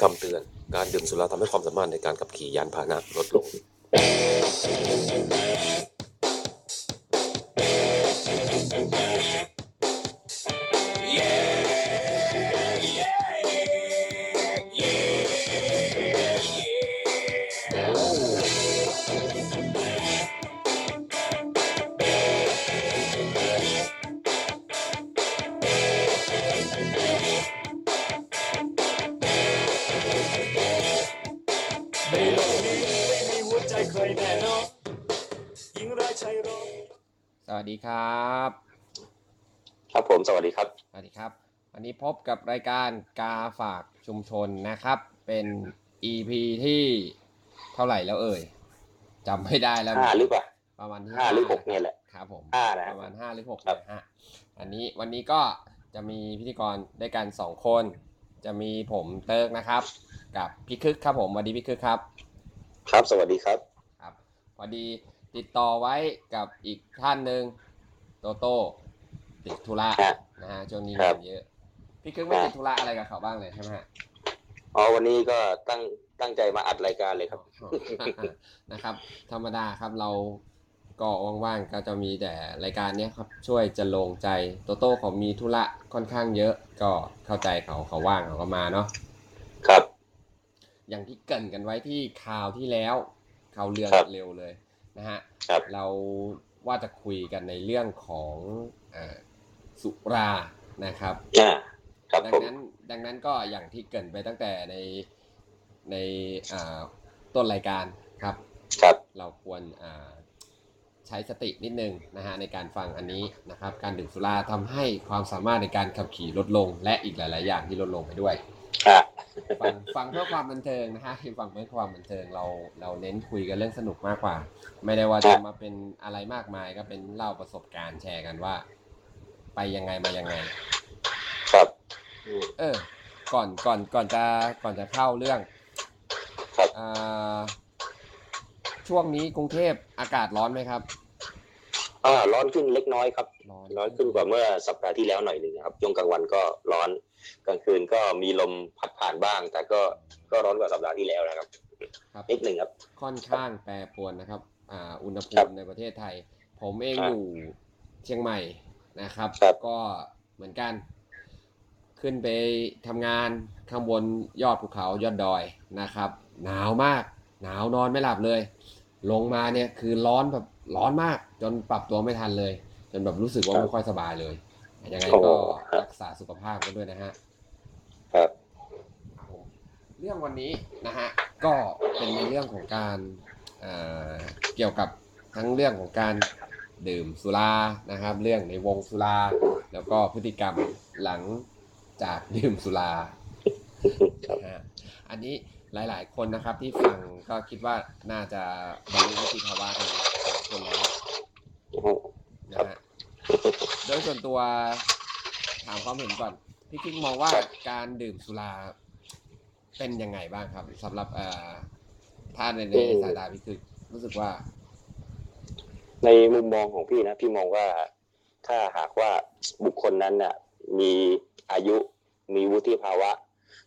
คำเตือน การดื่มสุราทำให้ความสามารถในการขับขี่ยานพาหนะลดลง สวัสดีครับ สวัสดีครับ วันนี้พบกับรายการกาฝากชุมชนนะครับ เป็น EP ที่เท่าไหร่แล้วเอ่ยจำไม่ได้แล้วห้าหรือเปล่าประมาณที่ห้าหรือหกเนี่ยแหละครับผมห้านะประมาณห้าหรือหกครับนะฮะอันนี้วันนี้ก็จะมีพิธีกรด้วยกันสองคน จะมีผมเติร์กนะครับ กับพี่คึกครับผมสวัสดีพี่คึกครับ ครับสวัสดีครับครับพอดีติดต่อไว้กับอีกท่านหนึ่งโตโต้ ติดธุระครับนะฮะช่วงนี้ครังาบ นเยอะ พี่คึกไม่ครับติดธุระอะไรกับเขาบ้างเลยใช่ไหมฮะ อ๋อวันนี้ก็ตั้งตั้งใจมาอัดรายการเลยครับ นะครับ ธรรมดาครับเราก็ว่างๆก็จะมีแต่รายการเนี้ยครับช่วยจะลงใจโตโต้เขามีธุระค่อนข้างเยอะ ก็เข้าใจเขาเขาว่างเขาก็มาเนาะครับ อย่างที่เกรินกันไว้ที่ข่าวที่แล้วข่าวเรื่องครับเร็วเลยนะฮะครับ เราว่าจะคุยกันในเรื่องของเออ สุรานะครับอ่าครับดัผมนั้นดังนั้นก็อย่างที่เกรินไปตั้งแต่ในในอ่าต้นรายการครับครับเราควรอ่าใช้สตินิดนึงนะฮะในการฟังอันนี้นะครับ การดื่มสุราทำให้ความสามารถในการขับขี่ลดลง และอีกหลาย ๆ อย่างที่ลดลงไปด้วยอ่าฟังฟังเพื่อความบันเทิงนะฮะฟังเพื่อความบันเทิงเราเราเน้นคุยกันเรื่องสนุกมากกว่า ไม่ได้ว่าจะมาเป็นอะไรมากมายก็เป็นเล่าประสบการณ์แชร์กันว่า ไปยังไงมายังไง ครับอืมเออ ก่อนก่อนก่อนจะก่อนจะเข้าเรื่องครับอ่าช่วงนี้กรุงเทพอากาศร้อนไหมครับอ่าร้อนขึ้นเล็กน้อยครับร้อนร้อนขึ้นกว่าเมื่อสัปดาห์ที่แล้วหน่อยหนึ่งครับช่วงกลางวันก็ร้อนกลางคืนก็มีลมพัดผ่านบ้าง แต่ก็ก็ร้อนกว่าสัปดาห์ที่แล้วนะครับครับนิดหนึ่งครับ ค่อนข้างแปรปรวนนะครับ อ่า อุณหภูครัมิบในประเทศไทย ผมเองครับอยู่เชียงใหม่ นะครับครับก็เหมือนกัน ขึ้นไปทำงานข้างบนยอดภูเขายอดดอยนะครับ หนาวมาก หนาวนอนไม่หลับเลย ลงมาเนี่ยคือร้อนแบบร้อนมาก จนปรับตัวไม่ทันเลย จนแบบรู้สึกว่าครับไม่ค่อยสบายเลยยังไงโอ้ก็ครับรักษาสุขภาพกันด้วยนะฮะครับครับผมเรื่องวันนี้นะฮะก็เป็นในเรื่องของการเอ่อเกี่ยวกับทั้งเรื่องของการ ดื่มสุรานะครับ เรื่องในวงสุราแล้วก็พฤติกรรมหลังจากดื่มสุราครับนะฮะอันนี้หลาย ๆ คนนะครับที่ฟังก็คิดว่าน่าจะบรรลุนิติภาวะกันหลายคนแล้วโอ้โหนะฮะโดยส่วนตัวถามความเห็นก่อน พี่คิงมองว่าครับการดื่มสุราเป็นยังไงบ้างครับสำหรับเอ่อถ้าในในอืมสายตาพี่คือรู้สึกว่า ในมุมมองของพี่นะ พี่มองว่าถ้าหากว่าบุคคลนั้นน่ะ มีอายุมีวุฒิภาวะ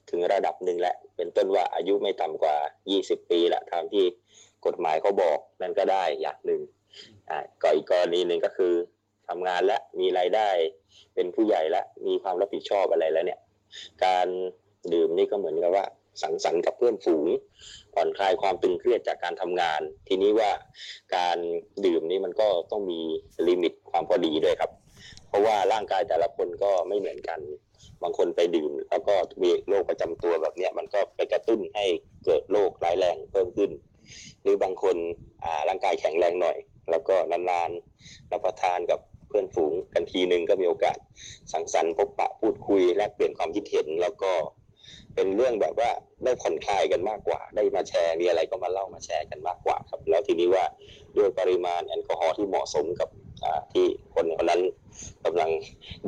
ถึงระดับหนึ่งแหละ เป็นต้นว่าอายุไม่ต่ำกว่า 20 ปีละตามที่กฎหมายเขาบอกนั่นก็ได้อย่างหนึ่งอ่าก็อีกกรณีหนึ่งก็คือทำงานและมีรายได้ เป็นผู้ใหญ่และมีความรับผิดชอบอะไรแล้วเนี่ย การดื่มนี่ก็เหมือนกับว่าสังสรรค์กับเพื่อนฝูง ผ่อนคลายความตึงเครียดจากการทำงาน ทีนี้ว่าการดื่มนี่มันก็ต้องมีลิมิตความพอดีด้วยครับ เพราะว่าร่างกายแต่ละคนก็ไม่เหมือนกัน บางคนไปดื่ม แล้วก็มีโรคประจำตัวแบบเนี้ยมันก็ไปกระตุ้นให้เกิดโรคร้ายแรงเพิ่มขึ้น หรือบางคนอ่าร่างกายแข็งแรงหน่อย แล้วก็นานๆรับประทานกับเพื่อนฝูงกันทีหนึ่งก็มีโอกาส สังสรรค์พบปะพูดคุยแลกเปลี่ยนความคิดเห็นแล้วก็ เป็นเรื่องแบบว่าได้ผ่อนคลายกันมากกว่า ได้มาแชร์มีอะไรก็มาเล่ามาแชร์กันมากกว่าครับ แล้วทีนี้ว่าด้วยปริมาณแอลกอฮอล์ที่เหมาะสมกับอ่าที่คนคนนั้นกำลัง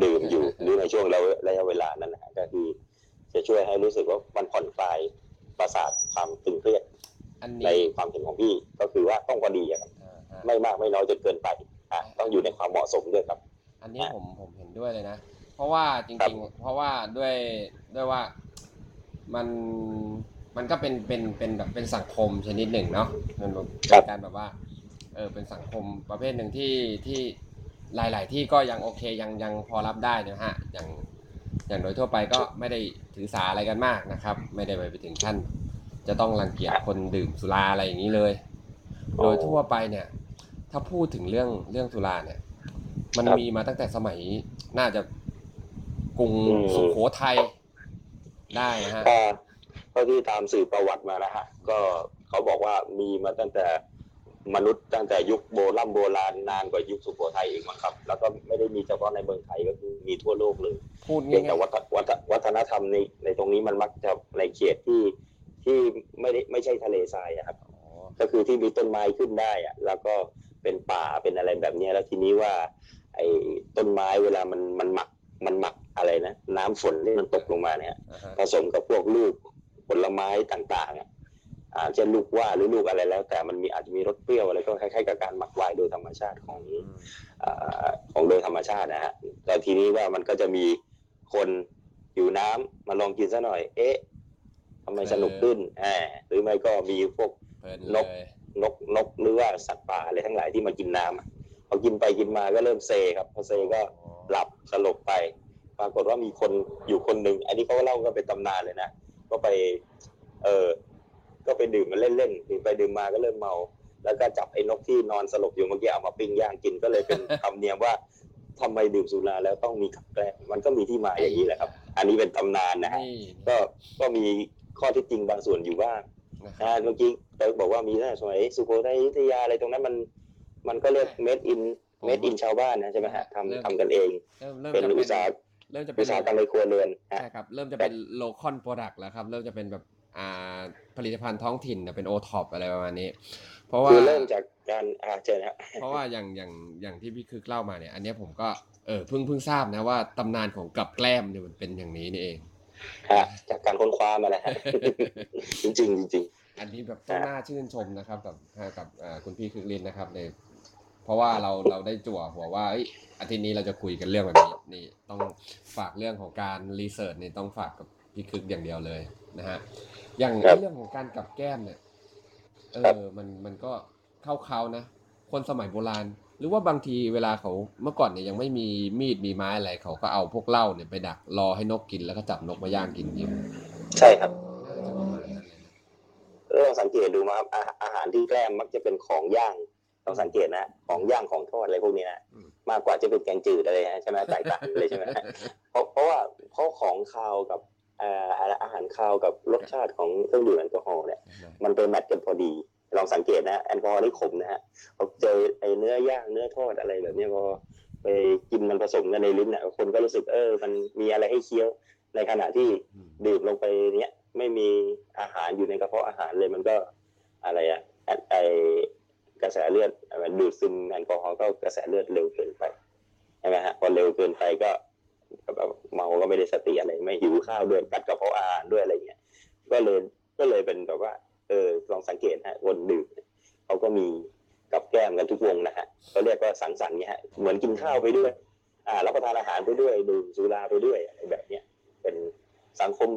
ดื่มอยู่หรือในช่วงระยะเวลานั้นนะฮะก็คือจะช่วยให้รู้สึกว่ามันผ่อนคลายประสาทความตึงเครียดอันในนี้ความเห็นของพี่ก็คือว่าต้องพอดีอะครับอ่าฮะไม่มากไม่น้อยจนเกินไปอะต้องอยู่ในความเหมาะสมด้วยครับ อันนี้ผมผมเห็นด้วยเลยนะ เพราะว่าจริงๆ เพราะว่าด้วยด้วยว่า มันมันก็เป็นเป็นเป็นแบบเป็นสังคมชนิดหนึ่งเนาะมันครัเป็บนการแบบว่าเออเป็นสังคมประเภทหนึ่งที่ที่หลาย ๆ ที่ก็ยังโอเคยังยังพอรับได้นะฮะอย่างอย่างโดยทั่วไปก็ไม่ได้ถือสาอะไรกันมากนะครับ ไม่ได้ไปไปถึงขั้น จะต้องรังเกียจคนดื่มสุราอะไรอย่างนี้เลย โดยทั่วไปเนี่ย ถ้าพูดถึงเรื่องเรื่องสุราเนี่ย มันครับมีมาตั้งแต่สมัยน่าจะกรุงอืมสุโขทัย ได้นะฮะถ้าเท่าที่ตามสื่อประวัติมานะฮะก็เขาบอกว่ามีมาตั้งแต่มนุษย์ตั้งแต่ยุคโบราณโบราณนานกว่ายุคสุโขทัยอีกมั้งครับ แล้วก็ไม่ได้มีเฉพาะในเมืองไทยก็คือมีทั่วโลกเลยพูดเพียงแต่ง่ายวัฒวัฒวัฒนธรรมในในตรงนี้มันมักจะในเขตที่ที่ไม่ได้ไม่ใช่ทะเลทรายอะครับๆอ๋อก็คือที่มีต้นไม้ขึ้นได้อะแล้วก็เป็นป่าเป็นอะไรแบบเนี้ยแล้วทีนี้ว่า ไอ้ต้นไม้เวลามันมันหมักมันหมัก อะไรนะน้ำฝนที่มันตกลงมาเนี่ยอ่าฮะผสมกับพวกลูกผลไม้ต่างๆอะอ่าเช่นลูกว่าหรือลูกอะไรแล้ว แต่มันมีอาจจะมีรสเปรี้ยวอะไรก็คล้ายๆกับการหมักไวน์โดยธรรมชาติของอืมอาของโดยธรรมชาตินะฮะแต่ทีนี้ว่ามันก็จะมีคนอยู่น้ำมาลองกินซะหน่อย เอ๊ะทำไมสนุกขึ้นแหมหรือไม่ก็มีพวกเพลินนเลกยนกนกหรือว่าสัตว์ป่าอะไรทั้งหลายที่มากินน้ำอะพอกินไปกินมาก็เริ่มเซครับพอเซก็หลับสลบไป ปรากฏว่ามีคนอยู่คนหนึ่งอันนี้เขาเล่าก็เป็นตำนานเลยนะก็ไป เออก็ไปดื่มมาเล่นๆดื่มไปดื่มมาก็เริ่มเมา แล้วก็จับไอ้นกที่นอนสลบอยู่เมื่อกี้เอามาปิ้งย่างกินก็เลยเป็นธรรมเนียมว่าทำไมดื่มสุราแล้วต้องมีกับแกล้มมันก็มีที่มาอย่างนี้แหละครับ อันนี้เป็นตำนานนะฮะนี่ก็ก็มีข้อเท็จจริงบางส่วนอยู่บ้างนะครับนะเมื่อกี้เติร์กบอกว่ามีนะสมัยสุโขทัยอยุธยาอะไรตรงนั้นมัน มันก็เรียก made in made in ชาวบ้านนะใช่ไหมฮะทำทำกันเองเริ่มเริ่มเป็นจะอุตสาห เริ่มจะเป็นอุตสาหกรรมในครัวเรือนฮะใช่ครับ เริ่มจะเป็น local product แล้วครับ เริ่มจะเป็นแบบอ่าผลิตภัณฑ์ท้องถิ่นนะเป็นโอท็อปอะไรประมาณนี้ เพราะว่าคือเริ่มจากการอาเจอนะฮะเพราะว่าอย่างอย่างอย่างที่พี่คึกเล่ามาเนี่ย อันเนี้ยผมก็เออเพิ่งเพิ่งทราบนะว่าตำนานของกับแกล้มเนี่ยมันเป็นอย่างนี้นี่เองฮะจากการค้นคว้ามาแล้วฮะจริงๆจริงอันนี้แบบต้องน่าชื่นชมนะครับ กับกับอ่าคุณพี่คึกลินนะครับในเพ ราะว่าเราเราได้จั่วหัวว่าเอ้ยอาทิตย์นี้เราจะคุยกันเรื่องแบบนี้นี่ต้องฝากเรื่องของการรีเสิร์ชนี่ต้องฝากกับพี่คึกอย่างเดียวเลยนะฮะอย่างครับ เรื่องของการกับแก้มเนี่ยเอครับอมันมันก็เข้าเขานะ คนสมัยโบราณ หรือว่าบางทีเวลาเขาเมื่อก่อนเนี่ยยังไม่มีมีดมีไม้อะไรเขาก็เอาพวกเหล้าเนี่ยไปดักรอให้นกกินแล้วก็จับนกมาย่างกินจริงๆใช่ครับ น่าจะประมาณนั้นเลยนะลองสังเกตดูมาครับอาอาหารที่แกล้มมักจะเป็นของย่าง ลองสังเกตนะของย่างของทอดอะไรพวกนี้นะมากกว่าจะเป็นแกงจืดอะไรนะใช่ไหมแตกต่างกันเลยใช่ไหมเพราะเพราะว่าเพราะของคาวกับเอ่ออาหารคาวกับรสชาติของเครื่องดื่มแอลกอฮอล์เนี่ยมันไปแมทกันพอดีลองสังเกตนะแอลกอฮอล์นี่ขมนะฮะพอเจอไอ้เนื้อย่างเนื้อทอดอะไรแบบเนี้ยพอไปกินมันผสมกันในลิ้นอะคนก็รู้สึกเออ มันมีอะไรให้เคี้ยว ในขณะที่อืมดื่มลงไปเนี้ยไม่มีอาหารอยู่ในกระเพาะอาหารเลยมันก็อะไรอะไอ้ไอ กระแสเลือดมันดูดซึมแอลกอฮอล์ก็กระแสเลือดเร็วเกินไปใช่ไหมฮะพอเร็วเกินไปก็เมาก็ไม่ได้สติอะไรไม่หิวข้าวด้วยกัดกระเพาะอาหารด้วยอะไรเงี้ยก็เลยก็เลยเป็นแบบว่าเออลองสังเกตฮะคนดื่มเขาก็มีกับแก้มกันทุกวงนะฮะเขาเรียกว่าสังสรรค์เนี่ยฮะเหมือนกินข้าวไปด้วย อ่ารับประทานอาหารไปด้วยดื่มสุราไปด้วยอะไรแบบเนี้ยเป็นสังคม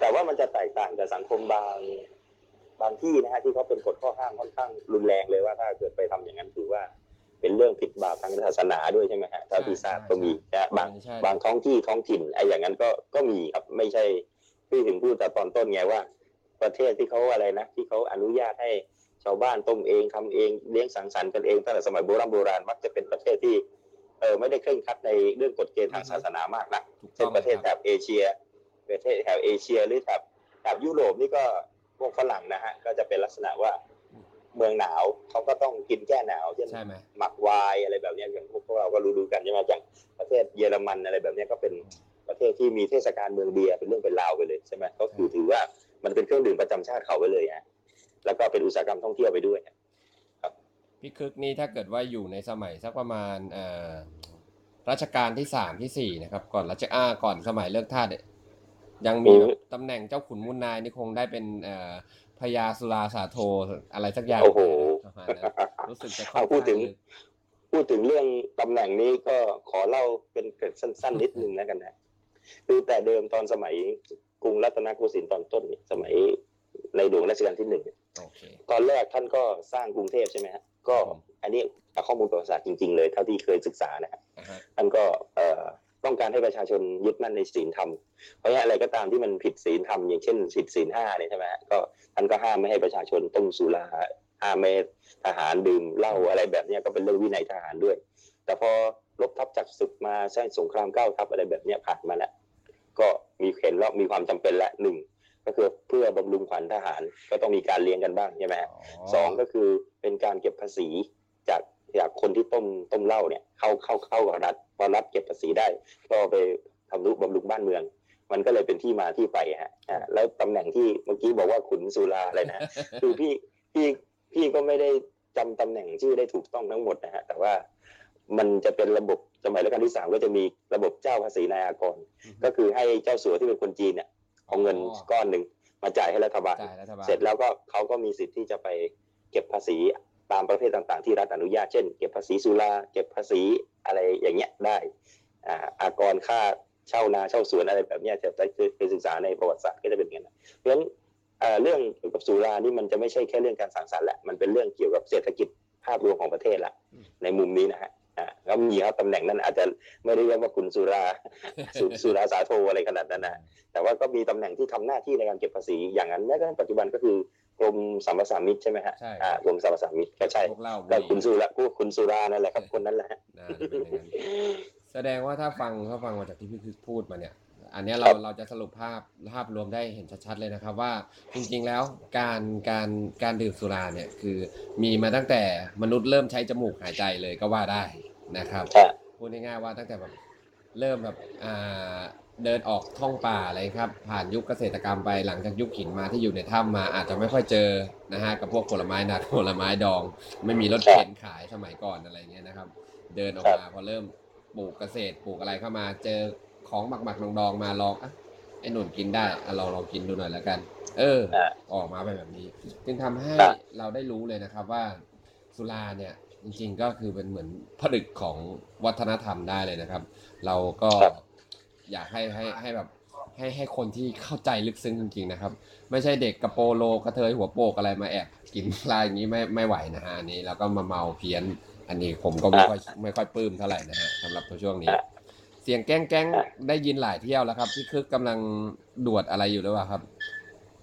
แต่ว่ามันจะแตกต่างกับสังคมบาง บางที่นะฮะที่เขาเป็นกฎข้อห้ามค่อนข้างรุนแรงเลยว่าถ้าเกิดไปทำอย่างนั้นถือว่า เป็นเรื่องผิดบาปทางศาสนาด้วยใช่ไหมฮะถ้าที่ทราบก็มีนะบางใช่บางท้องที่ท้องถิ่นไอ้อย่างนั้นก็ก็มีครับไม่ใช่พี่ถึงพูดแต่ตอนต้นไงว่า ประเทศที่เขาอะไรนะที่เขาอนุญาตให้ชาวบ้านต้มเองทำเองเลี้ยงสังสรรค์กันเองตั้งแต่สมัยโบราณโบราณมักจะเป็นประเทศที่เออไม่ได้เคร่งครัดในเรื่องกฎเกณฑ์ทางศาสนามากนะถูกต้เช่อนงประเทศคแถรับบเอเชีย ประเทศแถบเอเชียหรือแถบแถบยุโรปนี่ก็ พวกฝรั่งนะฮะก็จะเป็นลักษณะว่าเมืองหนาวเขาก็ต้องกินแก้หนาวเช่นใช่ไหมหมักไวน์อะไรแบบเนี้ยอย่างพวกเราก็รู้ๆกันใช่ไหมอย่างประเทศเยอรมันอะไรแบบเนี้ยก็เป็นประเทศที่มีเทศกาลเมืองเบียร์เป็นเรื่องเป็นราวไปเลยใช่ไหมก็คือถือว่ามันเป็นเครื่องดื่มประจำชาติเขาไปเลยฮะแล้วก็เป็นอุตสาหกรรมท่องเที่ยวไปด้วยพี่คึกนี่ถ้าเกิดว่าอยู่ในสมัยสักประมาณเอ่อรัชกาลที่สามที่สี่นะครับ ก่อนรัชอาก่อนสมัยเลือกทาสเนี่ ยยังมีแบบตำแหน่งเจ้าขุนมุนนายนี่คงได้เป็นเอ่อพญาสุราสาโทอะไรสักอย่างโอ้โหประมาณนั้นรู้สึกจะค่อนเอาพูดถึงข้าลึกพูดถึงเรื่องตำแหน่งนี้ก็ขอเล่าเป็นเกร็ดสั้น ๆ นิดนึงแล้วกันนะคือแต่เดิมตอนสมัยกรุงรัตนโกสินทร์ตอนต้นเนี่ยสมัยในหลวงรัชกาลที่หนึ่งเนี่ยโอเคตอนแรกท่านก็สร้างกรุงเทพใช่ไหมฮะก็ครับผมอันนี้เอาข้อมูลประวัติศาสตร์จริง ๆ เลยเท่าที่เคยศึกษานะฮะอ่าฮะท่านก็เอ่อ ต้องการให้ประชาชนยึดมั่นในศีลธรรม เพราะฉะนั้อะไรก็ตามที่มันผิดศีลธรรมอย่างเช่นผิดศีลห้าเนี่ยใช่ไหมฮะก็ท่านก็ห้ามไม่ให้ประชาชนต้มสุราห้ามไม่ทหารดื่มเหล้าอะไรแบบเนี้ยก็เป็นเรื่องวินัยทหารด้วย แต่พอลบทัพจากศึกมาสร้างสงครามเก้าทัพอะไรแบบเนี้ยผ่านมาแล้วก็มีเห็นแล้วมีความจำเป็นและหนึ่งก็คือเพื่อบำรุงขวัญทหารก็ต้องมีการเลี้ยงกันบ้างใช่ไหมสองก็คือเป็นการเก็บภาษีจาก จากคนที่ต้มต้มเหล้าเนี่ยเข้าเข้าเข้ากับรัฐพอรัฐเก็บภาษีได้ ก็เอาไปทำนุบำรุงบ้านเมือง มันก็เลยเป็นที่มาที่ไปฮะอ่าแล้วตำแหน่งที่เมื่อกี้บอกว่าขุนสุราอะไรนะคือพี่พี่พี่ก็ไม่ได้จำตำแหน่งชื่อได้ถูกต้องทั้งหมดนะฮะแต่ว่ามันจะเป็นระบบสมัยรัชกาลที่สามก็จะมีระบบเจ้าภาษีนายอากร ก็คือให้เจ้าสัวที่เป็นคนจีนเนี่ยเอาเงินก้อนหนึ่งมาจ่ายให้รัฐบาลจ่ายรัฐบาลเสร็จแล้วก็เขาก็มีสิทธิ์ที่จะไปเก็บภาษี ตามประเภทต่างๆ ที่รัฐอนุญาตเช่น เก็บภาษีสุราเก็บภาษีอะไรอย่างเงี้ยได้อากรค่าเช่านาเช่าสวนอะไรแบบเนี้ยจะได้เคยศึกษาในประวัติศาสตร์ก็จะเป็นอย่างนั้นเพราะฉะนั้นเรื่องเกี่ยวกับสุรานี่มันจะไม่ใช่แค่เรื่องการสังสรรค์แหละมันเป็นเรื่องเกี่ยวกับเศรษฐกิจภาพรวมของประเทศละในมุมนี้นะฮะก็มีครับตำแหน่งนั้นอาจจะไม่ได้เรียกว่าคุณสุราสุสุราสาโทอะไรขนาดนั้นนะแต่ว่าก็มีตำแหน่งที่ทำหน้าที่ในการเก็บภาษีอย่างนั้นแม้กระทั่งปัจจุบันก็คือ กรมสรรพสามิตใช่ไหมฮะใช่อ่ากรมสรรพสามิตก็ใช่พวกเหล้าก็บุหรี่คุณสุราผู้คุณสุรานั่นแหละครับคนนั้นแหละฮะน่าจะเป็นอย่างนั้นแสดงว่าถ้าฟังถ้าฟังมาจากที่พี่คือพูดมาเนี่ย อันเนี้ยคเรารับเราจะสรุปภาพภาพรวมได้เห็นชัดๆเลยนะครับ ว่าจริงๆแล้วการการการดื่มสุราเนี่ยคือมีมาตั้งแต่มนุษย์เริ่มใช้จมูกหายใจเลยก็ว่าได้นะครับใช่พูดง่ายๆว่าตั้งแต่แบบเริ่มแบบอ่า เดินออกท่องป่าอะไรครับ ผ่านยุคเกษตรกรรมไปหลังจากยุคหินมาที่อยู่ในถ้ำมาอาจจะไม่ค่อยเจอนะฮะกับพวกผลไม้หนักผลไม้ดอง ไม่มีรถเข็นขายสมัยก่อนอะไรเงี้ยนะครับ เดินออกมาพอเริ่มปลูกเกษตรปลูกอะไรเข้ามา เจอของหมักๆดองๆมาลองอะไอ้หนุนกินได้อะลองลองกินดูหน่อยแล้วกัน เอออ่าออกมาเป็นแบบนี้ จึงทำให้ครับเราได้รู้เลยนะครับว่าสุราเนี่ยจริงๆก็คือเป็นเหมือนผลึกของวัฒนธรรมได้เลยนะครับ เราก็ครับ อยากให้ให้ให้แบบให้ให้คนที่เข้าใจลึกซึ้งจริงๆนะครับ ไม่ใช่เด็กกระโปโลกระเทยหัวโปกอะไรมาแอบกินปลาอย่างนี้ไม่ไม่ไหวนะฮะอันนี้แล้วก็มาเมาเพี้ยน อันนี้ผมก็ไม่ค่อยไม่ค่อยปลื้มเท่าไหร่นะฮะสำหรับช่วงนี้อะเสียงแก้งแก้งอะได้ยินหลายเที่ยวแล้วครับพี่คึกกำลังดวดอะไรอยู่หรือเปล่าครับ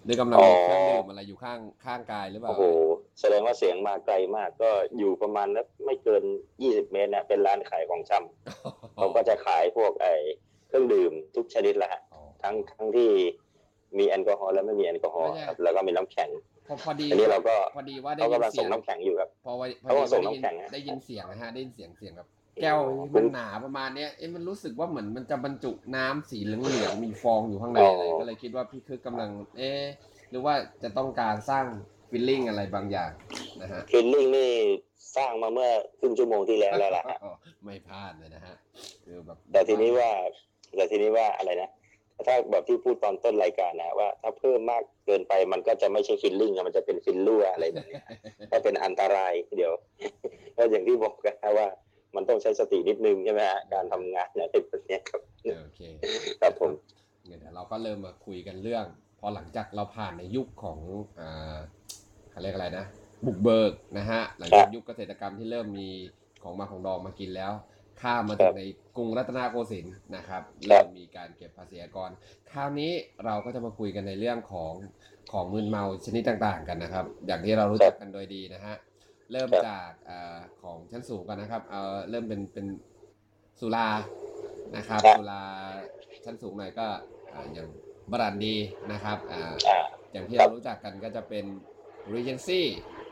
หรือกำลังอ๋อมีเครื่องดื่มอะไรอยู่ข้างข้างกายหรือเปล่าโอ้โหแสดงว่าเสียงมาไกลมากก็อยู่ประมาณนักไม่เกิน20เมตรเนี่ยเป็นร้านขายของชำเขาก็จะขายพวกไอ้เค รื่องดื่มทุกชนิดแหละฮะอ๋อทั้งทั้งที่มีแอลกอฮอล์และไม่มีแอลกอฮอล์ไม่ใช่ครับแล้วก็มีน้ำแข็งพอพอดีอันนี้เราก็พอดีว่าได้เขายินกำลังเสีส่ยงงน้ำแข็งอยู่ครับพอว่าพอเขาดีก็ส่งว่าได้ยินน้ำแข็งอะได้ยินเสียงนะฮะได้ยินเสียงเสียงแบบแก้วมันหนาประมาณเนี้ยเอ๊ะมันรู้สึกว่าเหมือนมันจะบรรจุน้ำสีเหลืองๆมีฟองอยู่ข้างในอะไรอ๋อก็เลยคิดว่าพี่คึกกำลัง เอ๊ะหรือว่าจะต้องการสร้างฟิลลิ่งอะไรบางอย่างนะฮะฟิลลิ่งนี่สร้างมาเมื่อครึ่งชั่วโมงที่แล้วแล้วล่ะฮะไม่พลาดเลยนะฮะคือแบบแต่ทีนี้ว่า แต่ทีนี้ว่าอะไรนะถ้าแบบที่พูดตอนต้นรายการนะว่า ถ้าเพิ่มมากเกินไปมันก็จะไม่ใช่ฟิลลิ่งอะมันจะเป็นฟิลลั่วอะไรแบบนี้ก็เป็นอันตรายเดี๋ยวก็อย่างที่บอกกันนะว่า มันต้องใช้สตินิดนึงใช่ไหมฮะการทำงานเนี่ยเป็นแบบเนี้ยครับโอเคครับผมเดี๋ยวเราก็เริ่มมาคุยกันเรื่อง พอหลังจากเราผ่านในยุคของอ่าเขาเรียกอะไรนะบุกเบิกนะฮะหลังจากยุคเกษตรกรรมที่เริ่มมีของมาของดองมากินแล้ว ข้ามมาถึครังบในกรุงรัตนโกสินทร์นะครับครัเริ่บมมีการเก็บภาษีอากร คราวนี้เราก็จะมาคุยกันในเรื่องของของมึนเมาชนิดต่างๆกันนะครับ อย่างที่เรารู้จักกันโดยดีนะฮะเริ่มครับจากอาของชั้นสูงกันนะครับเอาเริ่มเป็นเป็นสุรานะครับครับสุราชั้นสูงหน่อยก็อ่าอย่างบรันดีนะครับอ่าอ่าอย่างที่ครัเราบรู้จักกันก็จะเป็น Regency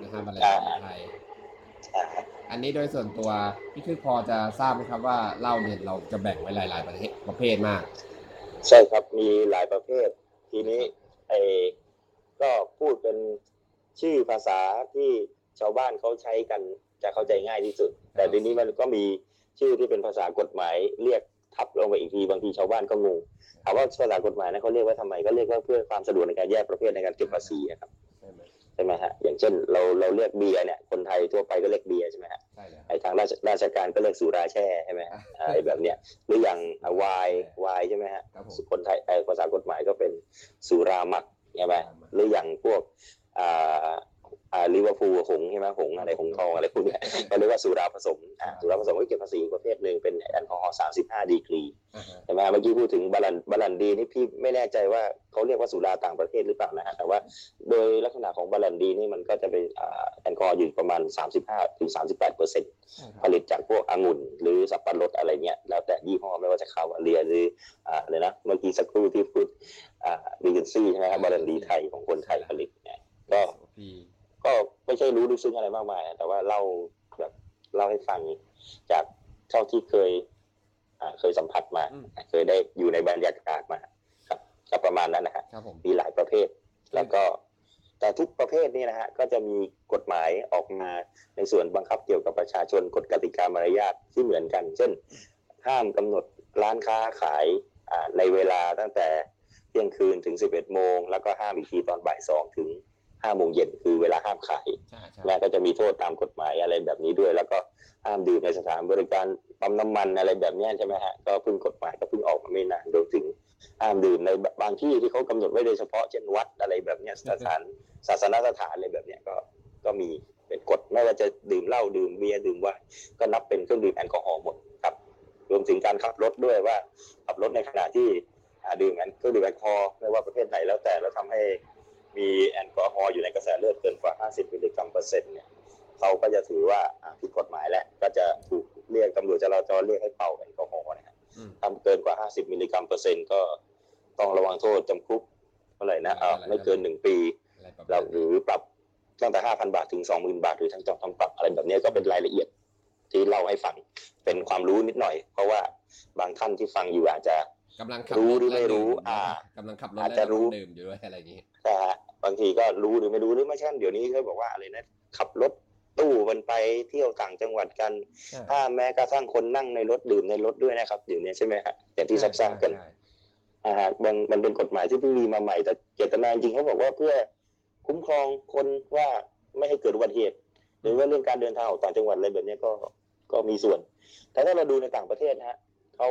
นะครับอะไรอ่าในไทย อันนี้โดยส่วนตัวพี่คือพอจะทราบไหมครับว่าเหล้าเนี่ยเราจะแบ่งไว้หลาย ๆ ประเภทประเภทมาก ใช่ครับมีหลายประเภท ทีนี้ไอ้ก็พูดเป็นชื่อภาษาที่ชาวบ้านเขาใช้กันจะเข้าใจง่ายที่สุด แต่ทีนี้มันก็มีชื่อที่เป็นภาษากฎหมายเรียกทับลงไปอีกทีบางทีชาวบ้านก็งงถามว่าภาษากฎหมายนะเขาเรียกว่าทำไมก็เรียกว่าเพื่อความสะดวกในการแยกประเภทในการเก็บภาษีนะครับ ใช่ไหมใช่ไหมฮะอย่างเช่นเราเราเรียกเบียร์เนี่ยคนไทยทั่วไปก็เรียกเบียร์ใช่ไหมฮะใช่เลยไอ้ทางราชราชการก็เรียกสุราแช่ใช่ไหมฮะอ่าไอ้แบบเนี้ยหรืออย่างไวน์ไวน์ใช่ไหมฮะครับผมคนไทยไอ้ภาษากฎหมายก็เป็นสุราหมักใช่ไหมหรืออย่างพวกอ่า อ่าลิเวอร์พูลหงส์ใช่ไหมหงส์อะไรหงส์ทองอะไรพวกเนี้ยก็เรียกว่าสุราผสมอ่าสุราผสมก็เก็บภาษีประเภทหนึ่งเป็นแอลกอฮอล์35ดีกรีอ่าฮะใช่ไหมเมื่อกี้พูดถึงบรั่นบรั่นดีนี่พี่ไม่แน่ใจว่าเขาเรียกว่าสุราต่างประเทศหรือเปล่านะฮะแต่ว่าโดยลักษณะของบรั่นดีนี่มันก็จะเป็นอ่าแอลกอฮอล์อยู่ประมาณ35ถึง38เปอร์เซ็นต์ใช่ครับผลิตจากพวกองุ่นหรือสับปะรดอะไรเงี้ยแล้วแต่ยี่ห้อไม่ว่าจะคาวาเลียหรืออ่าเลยนะเมื่อกี้สักครู่ที่พูดอ่าบีเกนซี่ใช่ไหมครับบาลันดีไทยของคนไทยผลิตเนี่ยก็พี่ก็ ไม่ใช่รู้ลึกซึ้งอะไรมากมายนะแต่ว่าเล่าแบบเล่าให้ฟังจากเท่าที่เคยอ่าเคยสัมผัสมาอืมเคยได้อยู่ในบรรยากาศมาครับก็ประมาณนั้นนะฮะครับผมมีหลายประเภท แล้วก็ แต่ทุกประเภทนี่นะฮะก็จะมีกฎหมายออกมาในส่วนบังคับเกี่ยวกับประชาชนกฎกติกามารยาทที่เหมือนกัน เช่น ห้ามกำหนดร้านค้าขายอ่าในเวลาตั้งแต่เที่ยงคืนถึง 11 โมง แล้วก็ห้ามอีกทีตอนบ่ายสองถึง 5โมงเย็นคือเวลาห้ามขายใช่ใช่และก็จะมีโทษตามกฎหมายอะไรแบบนี้ด้วย แล้วก็ห้ามดื่มในสถานบริการปั๊มน้ำมันอะไรแบบเนี้ยใช่ไหมฮะก็เพิ่งกฎหมายก็เพิ่งออกมาไม่นานรวมถึงห้ามดื่มในบางที่ที่เขากำหนดไว้โดยเฉพาะเช่นวัดอะไรแบบเนี้ยสถานศาสนสถานอะไรแบบเนี้ยก็ก็มีเป็นกฎไม่ว่าจะดื่มเหล้าดื่มเบียร์ดื่มไวน์ก็นับเป็นเครื่องดื่มแอลกอฮอล์หมดครับรวมถึงการขับรถด้วยว่าขับรถในขณะที่อ่าดื่มแอลเครื่องดื่มแอลกอฮอล์ไม่ว่าประเภทไหนแล้วแต่แล้วทำให้ มีแอลกอฮอล์อยู่ในกระแสเลือดเกินกว่า 50 มิลลิกรัมเปอร์เซ็นต์เนี่ยเขาก็จะถือว่าอ่าผิดกฎหมายแล้วก็จะถูกเรียกตำรวจจราจรเรียกให้เป่าแอลกอฮอล์นะฮะอืมทำเกินกว่า 50 มิลลิกรัมเปอร์เซ็นต์ก็ต้องระวังโทษจำคุกเท่าไหร่นะอ่าไม่เกินหนึ่งปีอะไรประมาเราณหรือปรับตั้งแต่ 5,000 บาทถึง 20,000 บาทหรือทั้งจำทั้งปรับอะไรแบบนี้ก็เป็นรายละเอียดที่เล่าให้ฟังเป็นความรู้นิดหน่อย เพราะว่าบางท่านที่ฟังอยู่อาจจะ กำลังขับรู้ถหรือไม่แล้วรู้ดื่อ่ากำลังขับรถอาจแล้วจะรู้ดื่มอยู่ด้วยอะไรอย่างงี้นะฮะบางทีก็รู้หรือไม่รู้หรือไม่ใช่เดี๋ยวนี้เขาบอกว่าอะไรนะขับรถตู้มันไปเที่ยวต่างจังหวัดกันใช่ถ้าแม้กระทั่งคนนั่งในรถดื่มในรถด้วยนะครับเดี๋ยวนี้ใช่ไหมฮะอย่างที่ทราบๆกันใช่อ่าฮะมันมันเป็นกฎหมายที่เพิ่งมีมาใหม่แต่เจตนาจริงเขาบอกว่าเพื่อคุ้มครองคนว่าไม่ให้เกิดอุบัติเหตุ หรือว่าเรื่องการเดินทางออกต่างจังหวัดอะไรแบบนี้ก็ก็มีส่วน แต่ถ้าเราดูในต่างประเทศนะฮะ เขา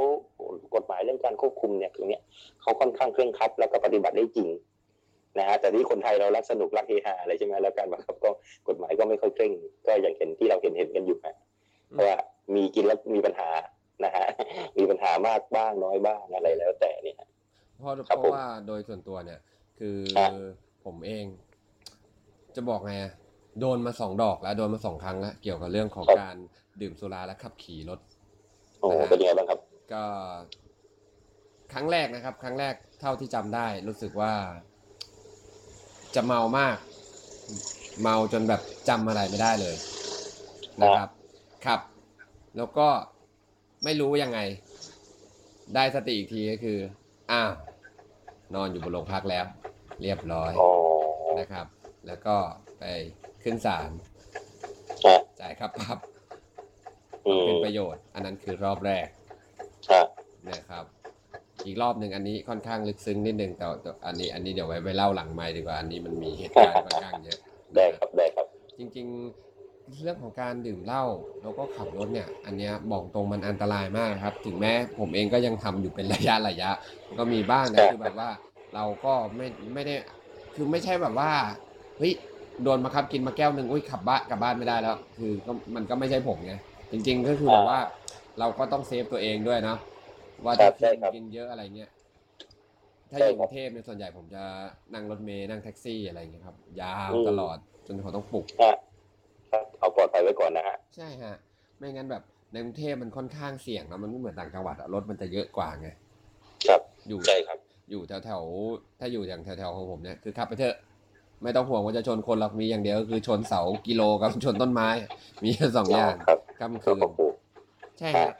กฎหมายเรื่องการควบคุมเนี่ยตรงเนี้ยเขาค่อนข้างเคร่งครัดแล้วก็ปฏิบัติได้จริงนะฮะแต่ที่คนไทยเรารักสนุกรักเฮฮาอะไรใช่ไหมแล้วการบังคับก็กฎหมายก็ไม่ค่อยเคร่ง ก็อย่างเห็นที่เราเห็นเห็นกันอยู่นะเพราะว่ามีกินแล้วมีปัญหานะฮะมีปัญหามากบ้างน้อยบ้างอะไรแล้วแต่เนี่ยเพราะครับเพผมราะว่าโดยส่วนตัวเนี่ย คือครับผมเอง จะบอกไงอะโดนมาสองดอกแล้วโดนมาสองครั้งแล้วเกี่ยวกับเรื่องของการดื่มสุราและขับขี่รถโอ้โหนะฮะเป็นยังไงบ้างครับ ก็ครั้งแรกนะครับ ครั้งแรกเท่าที่จำได้ รู้สึกว่า จะเมามาก เมาจนแบบจำอะไรไม่ได้เลยนะครับ ครับ แล้วก็ไม่รู้ยังไง ได้สติอีกทีก็คือ อ้าว นอนอยู่บนโรงพักแล้ว เรียบร้อยอ๋อนะครับ แล้วก็ไปขึ้นศาลฮะจ่ายครับปรับอืมเป็นประโยชน์ อันนั้นคือรอบแรก ฮะนะครับ อีกรอบหนึ่งอันนี้ค่อนข้างลึกซึ้งนิดนึงแต่แต่อันนี้อันนี้เดี๋ยวไว้ไปเล่าหลังไมค์ดีกว่าอันนี้มันมีเหตุการณ์ค่อนข้างเยอะได้ครับได้ครับ จริง ๆเรื่องของการดื่มเหล้าแล้วก็ขับรถเนี่ย อันเนี้ยบอกตรงมันอันตรายมากครับ ถึงแม้ผมเองก็ยังทำอยู่เป็นระยะระยะ ก็มีบ้างนะคือแบบว่าเราก็ไม่ไม่ได้คือไม่ใช่แบบว่าเฮ้ยโดนมาคับกินมาแก้วหนึ่งอุ้ยขับบ้านกลับบ้านไม่ได้แล้ว คือก็มันก็ไม่ใช่ผมไงจริง ๆ ก็คือแบบว่า เราก็ต้องเซฟตัวเองด้วยเนาะว่าครัถ้าบใช่ครับกินเยอะอะไรเงี้ยถ้าใช่อยู่คกรัรุบงเทพเนี่ยส่วนใหญ่ผมจะนั่งรถเมล์นั่งแท็กซี่อะไรเงี้ยครับ ยาวอืมตลอดจนเขาต้องปลุกฮะครับเอาปลอดภัยไว้ก่อนนะฮะใช่ฮะ ไม่งั้นแบบในกรุงเทพมันค่อนข้างเสี่ยงนะมันไม่เหมือนต่างจังหวัดอะรถมันจะเยอะกว่าไงครับอยู่ใช่ครับ อยู่แถวแถวๆถ้าอยู่อย่างแถวแถวๆของผมเนี่ยคือขับไปเถอะ ไม่ต้องห่วงว่าจะชนคนหรอกมีอย่างเดียวก็คือชนเสากิโลกับชนต้นไม้ มีแค่สองอย่างครับค่ำก็คืน ขอบคุณใช่ฮะ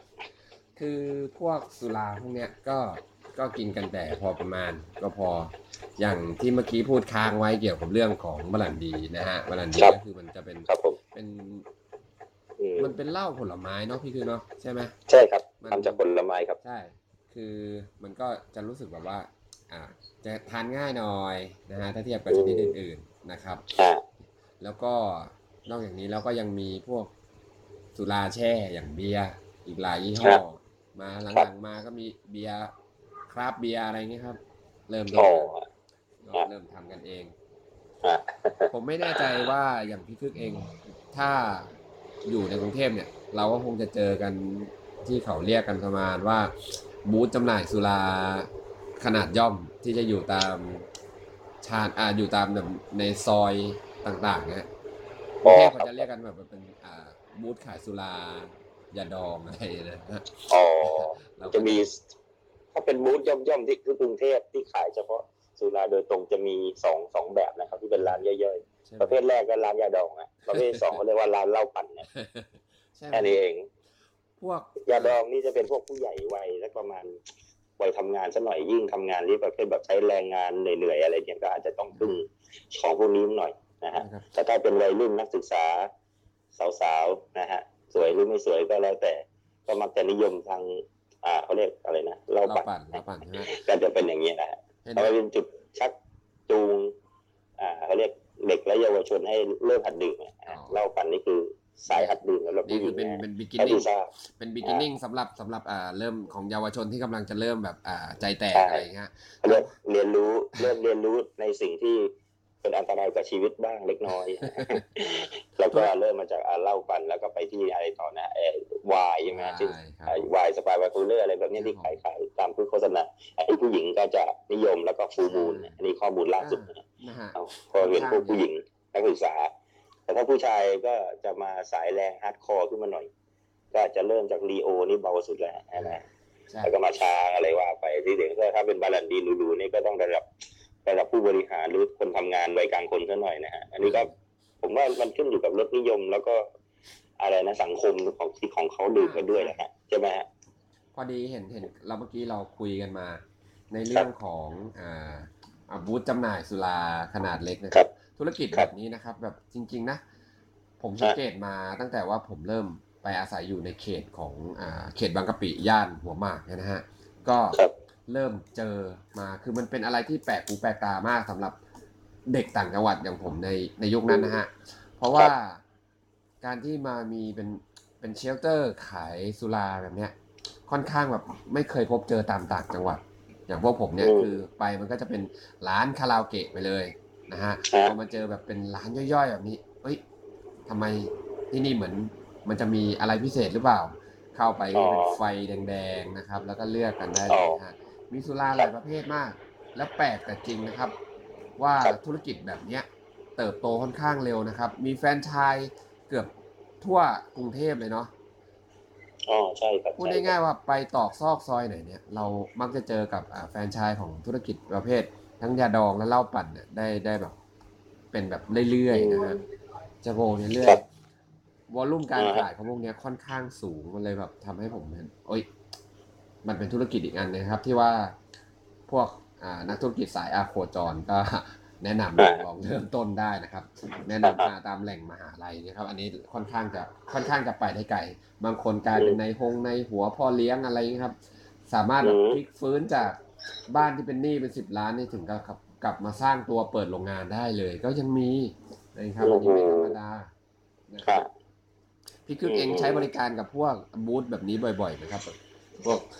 คือพวกสุราพวกเนี้ยก็ก็กินกันแต่พอประมาณก็พอ อย่างที่เมื่อกี้พูดค้างไว้เกี่ยวกับเรื่องของบรันดีนะฮะบรันดีก็คือมันจะเป็นครับผมเป็นอืมมันเป็นเหล้าผลไม้เนาะพี่คือเนาะใช่ไหมใช่ครับมันทำจากผลไม้ครับใช่ คือมันก็จะรู้สึกแบบว่า อ่า จะทานง่ายหน่อยนะฮะถ้าเทียบกับชนิดอื่น ๆนะครับอ่าแล้วก็นอกจากนี้เราก็ยังมีพวกสุราแช่อย่างเบียร์ อีกหลายยี่ห้อ มาหลังๆมาก็มีเบียร์คราฟต์เบียร์อะไรเงี้ยครับ เริ่มอ๋อก็เริ่มทำกันเองอะผมไม่แน่ใจว่าอย่างพี่คึกเอง ถ้าอยู่ในกรุงเทพเนี่ย เราก็คงจะเจอกันที่เขาเรียกกันประมาณว่า บูธจำหน่ายสุราขนาดย่อมที่จะอยู่ตามชานอ่าอยู่ตามแบบในซอยต่างๆเนี่ยกรุงเทพเขาจะเรียกกันแบบเป็นอ่าบูธขายสุรา ยาดองอะไรนะฮะอ๋อเราก็จะมี ถ้าเป็นบูธย่อมๆที่คือกรุงเทพที่ขายเฉพาะสุราโดยตรงจะมีสองสองแบบนะครับ ที่เป็นร้านย่อยใช่ไหมๆประเภทแรกก็ร้านยาดองอะประเภทสองเขาเรียกว่าร้านเหล้าปั่นเนี่ยใช่ไหมแค่นี้เอง พวกยาดองนี่จะเป็นพวกผู้ใหญ่วัยสักประมาณวัยทำงานสักหน่อยยิ่งทำงานที่ประเภทแบบใช้แรงงานเหนื่อยๆอะไรเนี่ยก็อาจจะต้องพึ่งของพวกนี้หน่อยนะฮะนะครับแต่ถ้าเป็นวัยรุ่นนักศึกษาสาวๆนะฮะ สวยหรือไม่สวยก็แล้วแต่ ก็มักจะนิยมทาง อ่าเขาเรียกอะไรนะเหล้าเราปั่นปั่นเราปั่นใช่ไหมก็จะเป็นอย่างนี้ยนะฮะเห็นเพราะไหมว่าเป็นจุดชักจูง อ่าเขาเรียกเด็กและเยาวชนให้เริ่มหัดดื่มอะอะเหล้าปั่นนี่คือสายหัดดื่มสำหรับนี่ผู้หญิคืองเป็นนะเป็นบิกิให้นิ่ที่งทราบเป็นบิกินิ่งสำหรับสำหรับอ่าเริ่มของเยาวชนที่กำลังจะเริ่มแบบอ่าใจแตกใช่อะไรอย่างเงี้ยเริ่มเรียนรู้เริ่มเรียนรู้ในสิ่งที่ เป็นอันตรายกับชีวิตบ้างเล็กน้อย แล้วก็เริ่มมาจากอ่าเหล้าปั่นแล้วก็ไปที่อะไรต่อนะเออไวน์ใช่ไหมซึ่งใช่ครับไวน์สปาย wine cooler อะไรแบบเนี้ยที่ขายขายตามผู้โฆษณาไอ้ผู้หญิงก็จะนิยมแล้วก็ฟูลมูนอันนี้ข้อมูลล่าสุดนะนะฮะเอาพอเห็นพวกผู้หญิงนักศึกษา แต่ถ้าผู้ชายก็จะมาสายแรง hardcore ขึ้นมาหน่อย ก็จะเริ่มจากลีโอนี่เบาสุดแล้วใช่ไหมใช่แล้วก็มาช้าอะไรว่าไปที่เด็กก็ถ้าเป็นบาลันดีดูๆนี่ก็ต้องระดับ ระดับผู้บริหารหรือคนทำงานวัยกลางคนซะหน่อยนะฮะอันนี้ก็ผมว่ามันขึ้นอยู่กับรสนิยม แล้วก็อะไรนะสังคมของที่ของเขาดื่มกันด้วยนะฮะใช่ไหมฮะพอดีเห็นเห็นเราเมื่อกี้เราคุยกันมา ในเรื่องของอ่าอ่าบูธจำหน่ายสุราขนาดเล็กนะคครัรับบธุรกิจคแบรับบนี้นะครับ แบบจริง ๆ นะ ผมสังเกตมาตั้งแต่ว่าผมเริ่มไปอาศัยอยู่ในเขตของอ่าเขตบางกะปิย่านหัวหมากเนี่ยนะฮะก็ครับ เริ่มเจอมาคือมันเป็นอะไรที่แปลกหูแปลกตามากสำหรับเด็กต่างจังหวัดอย่างผมในในยุคนั้นนะฮะ เพราะว่าการที่มามีเป็นเป็นเชลเตอร์ขายสุราแบบเนี้ย ค่อนข้างแบบไม่เคยพบเจอตามต่างจังหวัด อย่างพวกผมเนี่ยอืมคือไปมันก็จะเป็นร้านคาราโอเกะไปเลยนะฮะฮะพอมาเจอแบบเป็นร้านย่อยๆ แบบนี้เอ้ยทำไมที่นี่เหมือนมันจะมีอะไรพิเศษหรือเปล่า เข้าไปก็เป็นไฟแดงๆนะครับ แล้วก็เลือกกันได้เลยฮะ มีสุราหลายประเภทมาก แล้วแปลกแต่จริงนะครับ ว่าธุรกิจแบบเนี้ยเติบโตค่อนข้างเร็วนะครับ มีแฟรนไชส์เกือบทั่วกรุงเทพเลยเนาะอ๋อใช่ครับพูดใช่ครับง่ายๆว่าไปตอกซอกซอยไหนเนี่ย เรามักจะเจอกับอ่าแฟรนไชส์ของธุรกิจประเภท ทั้งยาดองและเหล้าปั่นเนี่ยได้ได้แบบ เป็นแบบเรื่อยๆนะฮะจะโบเรื่อครัยบๆวอลลุ่มการอ่าฮะขายของพวกเนี้ยค่อนข้างสูงมันเลยแบบทำให้ผมเห็นโอ้ย มันเป็นธุรกิจอีกอันนะครับ ที่ว่าพวกอ่านักธุรกิจสายอาโคจรก็แนะนำลองเริ่มต้นได้นะครับ แนะนำมาตามแหล่งมหาลัยนะครับ อันนี้ค่อนข้างจะค่อนข้างจะไปได้ไกลบางคนกลายเป็นในหงในหัวพ่อเลี้ยงอะไรอย่างนี้ครับ สามารถแบบพลิกฟื้นจากบ้านที่เป็นหนี้เป็นสิบล้านนี่ถึงกับกลับกลับมาสร้างตัวเปิดโรงงานได้เลย ก็ยังมีนะครับอันนี้ไม่ธรรมดานะคครัรับบพี่คึกเองใช้บริการกับพวกบูธแบบนี้บ่อยๆไหมครับแบบพวก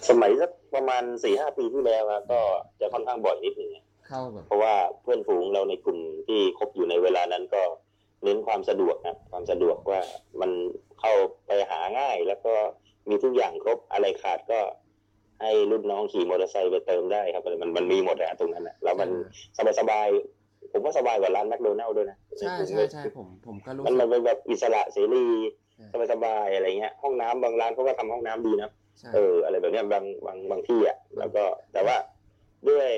สมัยสักประมาณสี่ห้าปีที่แล้วอะก็จะค่อนข้างบ่อยนิดหนึ่งเข้าแบบเพราะว่าเพื่อนฝูงเราในกลุ่มที่คบอยู่ในเวลานั้นก็เน้นความสะดวกนะความสะดวกว่ามันเข้าไปหาง่าย แล้วก็มีทุกอย่างครบอะไรขาดก็ให้รุ่นน้องขี่มอเตอร์ไซค์ไปเติมได้ครับมันมันมีหมดอะตรงนั้นอะแล้วมันสบายสบายๆผมว่าสบายกว่าร้านแมคโดนัลด์ด้วยนะใช่ใช่ใช่ผมผมก็รู้มันสึมันกเป็นแบบอิสระเสรีใช่สบายสบายๆอะไรเงี้ยห้องน้ำบางร้านเขาก็ทำห้องน้ำดีนะใช่ เอออะไรแบบเนี้ยบางบางบางที่อะแล้วก็แต่ว่าด้วย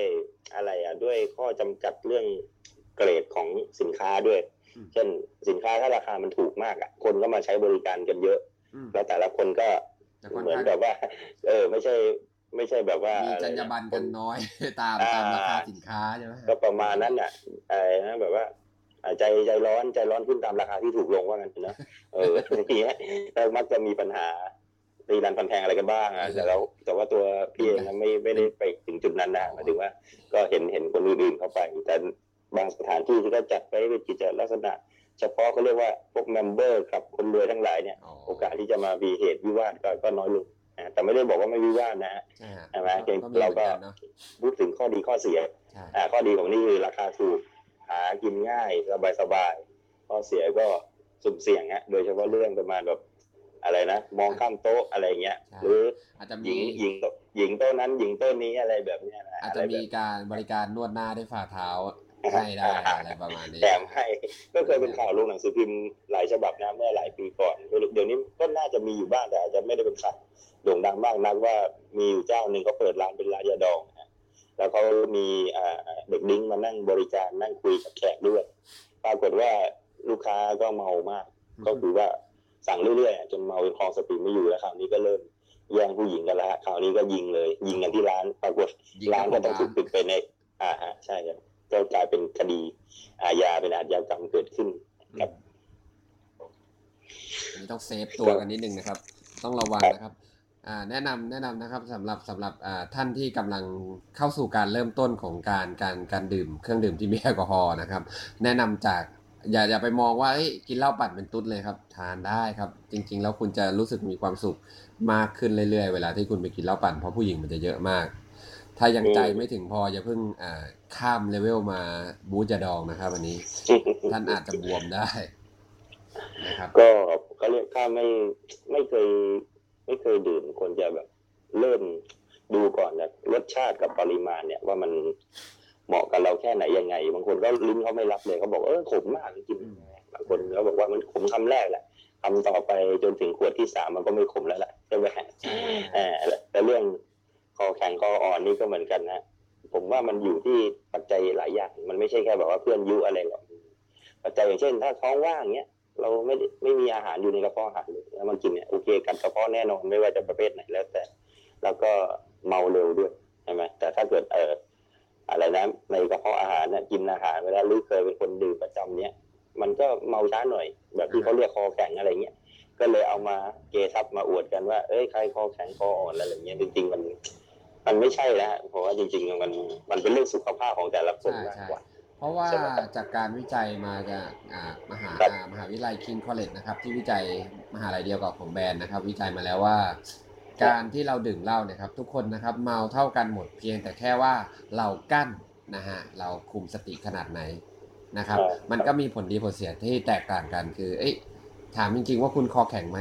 อะไรอะด้วยข้อจำกัดเรื่องเกรดของสินค้าด้วยมเช่นสินค้าถ้าราคามันถูกมากอะคนก็มาใช้บริการกันเยอะอืมแล้วแต่ละคนก็แต่ค่อนเหมือนข้างแบบว่า เออ ไม่ใช่ไม่ใช่แบบว่ามีอะจรไรรยาบรรณกันน้อยตามอ่าตามราคาสินค้าใช่ไหมก็ประมาณนั้นอะอะไรนะแบบว่าอ่าใจใจร้อนใจร้อนขึ้นตามราคาที่ถูกลงว่างั้นเถอะนะเอออย่างเงี้ยแล้วมักจะมีปัญหา ตีรันฟันแทงอะไรกันบ้างอะแต่แล้วแต่ว่าตัวพี่เองนะไม่ไม่ได้ไปถึงจุดนั้นนะหมายถึงว่า ก็เห็นเห็นคนอื่นๆเข้าไป แต่บางสถานที่ที่ก็จัดไปเป็นกิจลักษณะ เฉพาะเขาเรียกว่าพวก member กับคนรวยทั้งหลายเนี่ยอ๋อโอกาสที่จะมามีเหตุวิวาทก็ก็น้อยลงนะแต่ไม่ได้บอกว่าไม่วิวาทนะฮะใช่ฮะใช่ไหมก็มีเราก็เหมือนเนาะพูดถึงข้อดีข้อเสียใช่อ่าข้อดีของนี่คือราคาถูกหากินง่ายสบายสบายๆข้อเสียก็สุ่มเสี่ยงฮะโดยเฉพาะเรื่องประมาณแบบ อะไรนะมองข้ามโต๊ะอะไรเงี้ย หรืออาจจะหมีญิงหญิงโต๊ะหญิงโต๊ะนั้นหญิงโต๊ะนี้อะไรแบบเนี้ยนะอาจอะไรจะแบมีบการบริการนวดหน้าด้วยฝ่าเท้าให้ได้อะไรประมาณนี้แถมให้ก็เคยเป็นข่าวลงหนังสือพิมพ์หลายฉบับนะเมื่อหลายปีก่อนเดี๋ยวนี้ก็น่าจะมีอยู่บ้างแต่อาจจะไม่ได้เป็นข่าวโด่งดังมากนักว่ามีอยู่เจ้าหนึ่งเขาเปิดร้านเป็นร้านยาดองนะแล้วเขามีอ่าเด็กดิ้งมานั่งบริการนั่งคุยกับแขกด้วย ปรากฏว่าลูกค้าก็เมามาก ก็คือว่า สั่งเรื่อยๆจนเมาจนคลองสติไม่อยู่แล้วคราวนี้ก็เริ่มแย่งผู้หญิงกันแล้วฮะคราวนี้ก็ยิงเลย ยิงกันที่ร้านปรากฏยิงร้านก็กัต้อบงร้านถูกปิดไปใน อ่าฮะใช่ครับก็กลายเป็นคดี อาญาเป็นอาชญากรรมเกิดขึ้นครับอันนี้ต้องเซฟตัวกันนิดนึงนะครับ ต้องระวังนะครับอ่าแนะนำแนะนำนะครับสำหรับสำหรับอ่าท่านที่กำลังเข้าสู่การเริ่มต้นของการการการดื่ม เครื่องดื่มที่มีแอลกอฮอล์นะครับ แนะนำจาก อย่าอย่าไปมองว่ากินเหล้าปั่นเป็นตุ๊ดเลยครับ ทานได้ครับ จริง ๆ แล้วคุณจะรู้สึกมีความสุขมากขึ้นเรื่อยๆ เวลาที่คุณไปกินเหล้าปั่นเพราะผู้หญิงมันจะเยอะมาก ถ้ายังใจไม่ถึงพออย่าเพิ่งอข้ามเลเวลมาบูจาดองนะครับวันนี้ ท่านอาจจะบวมได้นะครับ ก็เขาเรียกถ้าไม่ไม่เคย ไม่เคยดื่มควรจะแบบ เริ่มดูก่อนนะรสชาติกับปริมาณเนี่ยว่ามัน เหมาะกับเราแค่ไหนยังไง บางคนก็ลิ้นเขาไม่รับเลยเขาบอกเออขมมากจริงๆบางคนเขาบอกว่ามันขมคำแรกแหละคำต่อไปจนถึงขวดที่สามมันก็ไม่ขมแล้วแหละใช่ไหมเออแต่เรื่องคอแข็งคออ่อนนี่ก็เหมือนกันนะผมว่ามันอยู่ที่ปัจจัยหลายอย่าง มันไม่ใช่แค่แบบว่าเพื่อนยุอะไรหรอกปัจจัยอย่างเช่น ถ้าท้องว่างเนี้ยเราไม่ได้ไม่มีอาหารอยู่ในกระเพาะอาหารเลยแล้วมากินเนี่ยโอเคกัดกระเพาะแน่นอนไม่ว่าจะประเภทไหนแล้วแต่ แล้วก็เมาเร็วด้วยใช่ไหมแต่ถ้าเกิดเออ อะไรนะในกระเพาะอาหารเนี่ยกินอาหารเวลาหรือเคยเป็นคนดื่มประจำเนี้ยมันก็เมาช้าหน่อย แบบที่เขาเรียกคอแข็งอะไรเงี้ยก็เลยเอามาเกทับมาอวดกันว่า เอ้ยใครคอแข็งคออ่อนอะไรเงี้ยจริงๆมัน มันไม่ใช่นะฮะเพราะว่าจริง ๆ มันมันเป็นเรื่องสุขภาพของแต่ละคนใช่มากใช่กว่าเพราะว่าใช่ไหมครับจากการวิจัยมาจากอ่ามหาครับอ่ามหาวิทยาลัย King College นะครับ ที่วิจัยมหาลัยเดียวกับของแบรนด์นะครับ วิจัยมาแล้วว่า การที่เราดื่มเหล้าเนี่ยครับทุกคนนะครับเมาเท่ากันหมดเพียงแต่แค่ว่าเรากั้นนะฮะเราคุมสติขนาดไหนนะครับครับ มันก็มีผลดีผลเสียที่แตกต่างกันคือ เอ้ยถามจริงๆว่าคุณคอแข็งไหม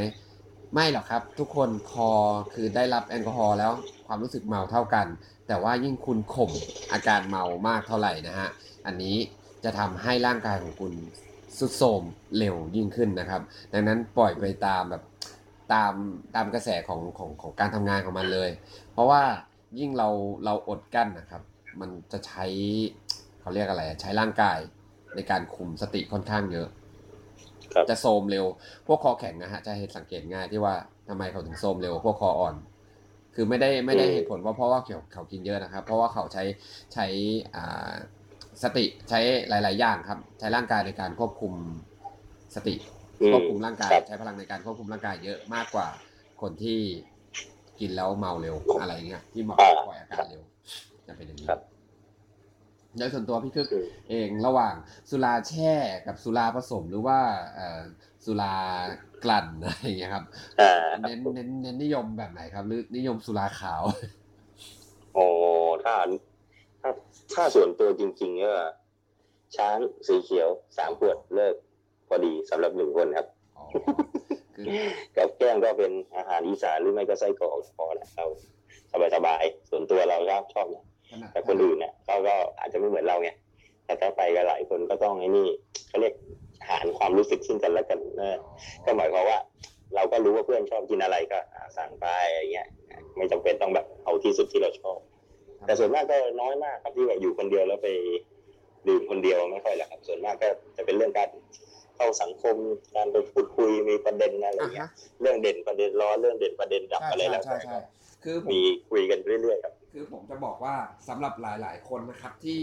ไม่หรอกครับ ทุกคนคอคือได้รับแอลกอฮอล์แล้วความรู้สึกเมาเท่ากัน แต่ว่ายิ่งคุณข่มอาการเมามากเท่าไหร่นะฮะอันนี้จะทำให้ร่างกายของคุณสุดโทรมเร็วยิ่งขึ้นนะครับ ดังนั้นปล่อยไปตามแบบ ตามตามกระแสของของของการทำงานของมันเลย เพราะว่ายิ่งเราเราอดกั้นนะครับ มันจะใช้เขาเรียกอะไรอะใช้ร่างกายในการคุมสติค่อนข้างเยอะครับจะโทรมเร็ว พวกคอแข็งนะฮะจะเห็นสังเกตง่ายที่ว่าทำไมเขาถึงโทรมเร็วพวกคออ่อน คือไม่ได้ไม่ได้เหตุผลว่าเพราะว่าเขาเขากินเยอะนะครับ เพราะว่าเขาใช้ใช้อ่าสติใช้หลาย ๆ อย่างครับ ใช้ร่างกายในการควบคุมสติอืม ควบคุมร่างกายครับใช้พลังในการควบคุมร่างกายเยอะมากกว่าคนที่กินแล้วเมาเร็วอะไรเงี้ยที่เมาปล่อยอาการเร็วจะเป็นอย่างนี้ครับโดยส่วนตัวพี่คึกอืมเองระหว่างสุราแช่กับสุราผสมหรือว่าเอ่อสุรากลั่นอะไรอย่างเงี้ยครับอ่าเน้นเน้นเน้นนิยมแบบไหนครับหรือนิยมสุราขาวโอ้ถ้าถ้าถ้าส่วนตัวจริงๆก็ช้างสีเขียวสามขวดเลิก พอดีสำหรับหนึ่งคนครับอ๋อคือกับแก้มก็เป็นอาหารอีสานหรือไม่ก็ไส้กรอกพอแล้วเราสบายๆส่วนตัวเราชอบชอบนะขนาดแต่คนอื่นเนี่ยเขาก็อาจจะไม่เหมือนเราไงแต่ถ้าไปกันหลายคนก็ต้องไอ้นี่เขาเรียกหารความรู้สึกซึ่งกันและกันนะก็หมายความว่า เราก็รู้ว่าเพื่อนชอบกินอะไรก็อ่าสั่งไปอย่างเงี้ย ไม่จำเป็นต้องแบบเอาที่สุดที่เราชอบ แต่ส่วนมากก็น้อยมากครับที่แบบอยู่คนเดียวแล้วไปดื่มคนเดียวไม่ค่อยแหละครับ ส่วนมากก็จะเป็นเรื่องการ เข้าสังคมการไปพูดคุยมีประเด็นอะไรอะเงี้ฮะยเรื่องเด่นประเด็นร้อนเรื่องเด่นประเด็นดับใช่อะไรใช่แล้วใช่แต่ใช่คือผมมีคุยกันเรื่อยๆครับคือผมจะบอกว่าสำหรับหลาย ๆ คนนะครับที่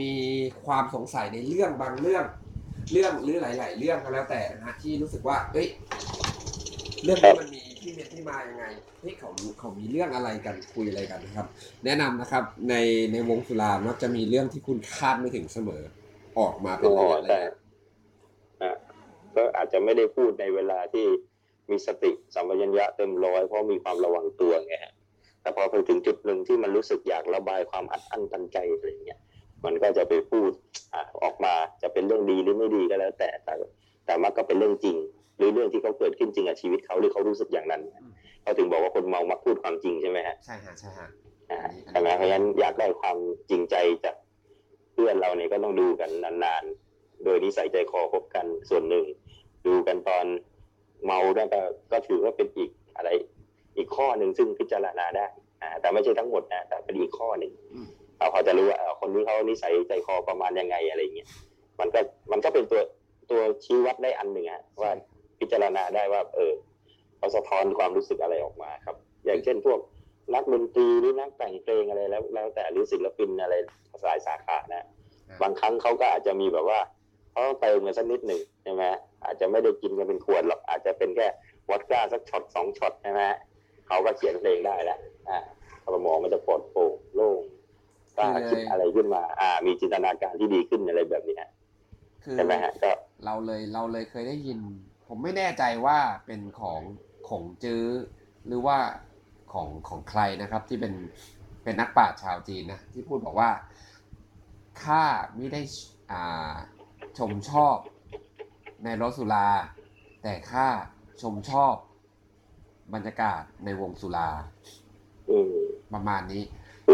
มีความสงสัยในเรื่องบางเรื่อง เรื่องหรือหลาย ๆ เรื่องก็แล้วแต่นะฮะที่รู้สึกว่า เอ้ยเรื่องนี้มันมีที่เป็นที่มายังไงเฮ้ยเขาเขามีเรื่องอะไรกันคุยอะไรกันนะครับ แนะนำนะครับในในวงสุรามักจะมีเรื่องที่คุณคาดไม่ถึงเสมอ ออกมาเป็นระยะอ๋อใช่ระยะอะ ก็อาจจะไม่ได้พูดในเวลาที่มีสติสัมปชัญญะเต็มร้อยเพราะมีความระวังตัวไงฮะแต่พอไปถึงจุดหนึ่งที่มันรู้สึกอยากระบายความอัดอั้นตันใจอะไรอย่างเงี้ยมันก็จะไปพูดอะออกมาจะเป็นเรื่องดีหรือไม่ดีก็แล้ว แต่แต่แต่มันก็เป็นเรื่องจริง หรือเรื่องที่เขาเกิดขึ้นจริงกับชีวิตเขาหรือเขารู้สึกอย่างนั้นเขาถึงบอกว่าคนเมามักพูดความจริงใช่ไหมฮะใช่ฮะใช่ฮะอ่าอันนี้ใช่ไหมเพราะฉะนั้นอยากได้ความจริงใจจากเพื่อนเราเนี่ยก็ต้องดูกันนานๆ โดยนิสัยใจคอพบกันส่วนหนึ่ง ดูกันตอนเมาได้ก็ก็ถือว่าเป็นอีกอะไร อีกข้อหนึ่งซึ่งพิจารณาได้อ่าแต่ไม่ใช่ทั้งหมดนะแต่เป็นอีกข้อหนึ่งเราพอจะรู้ว่าเอ่อคนนี้เขานิสัยใจคอประมาณยังไงอะไรอย่างเงี้ยมันก็มันก็เป็นตัวตัวชี้วัดได้อันหนึ่งอะว่าพิจารณาได้ว่า เออเขาสะท้อนความรู้สึกอะไรออกมาครับ อย่างเช่นพวกนักดนตรีหรือนักแต่งเพลงอะไรแล้ว แล้วแต่หรือศิลปินอะไรสายสาขานะ บางครั้งเขาก็อาจจะมีแบบว่าเขาเติมกันสักนิดหนึ่งใช่ไหม อาจจะไม่ได้กินกันเป็นขวดหรอกอาจจะเป็นแค่วอดก้าสักช็อตสองช็อตใช่ไหมเขาก็เขียนเพลงได้แล้วอ่าสมองมันจะปลอดโปร่งโล่งกล้าคิดอะไรขึ้นมา อ่า มีจินตนาการที่ดีขึ้นอะไรแบบนี้ฮะคือใช่ไหมฮะก็เราเลยเราเลยเคยได้ยิน ผมไม่แน่ใจว่าเป็นของของจื้อ หรือว่าของของใครนะครับ ที่เป็นเป็นนักปราชญ์ชาวจีนนะที่พูดบอกว่าข้าไม่ได้อ่าชมชอบ ในรถสุรา แต่ข้าชมชอบบรรยากาศในวงสุราอืมประมาณนี้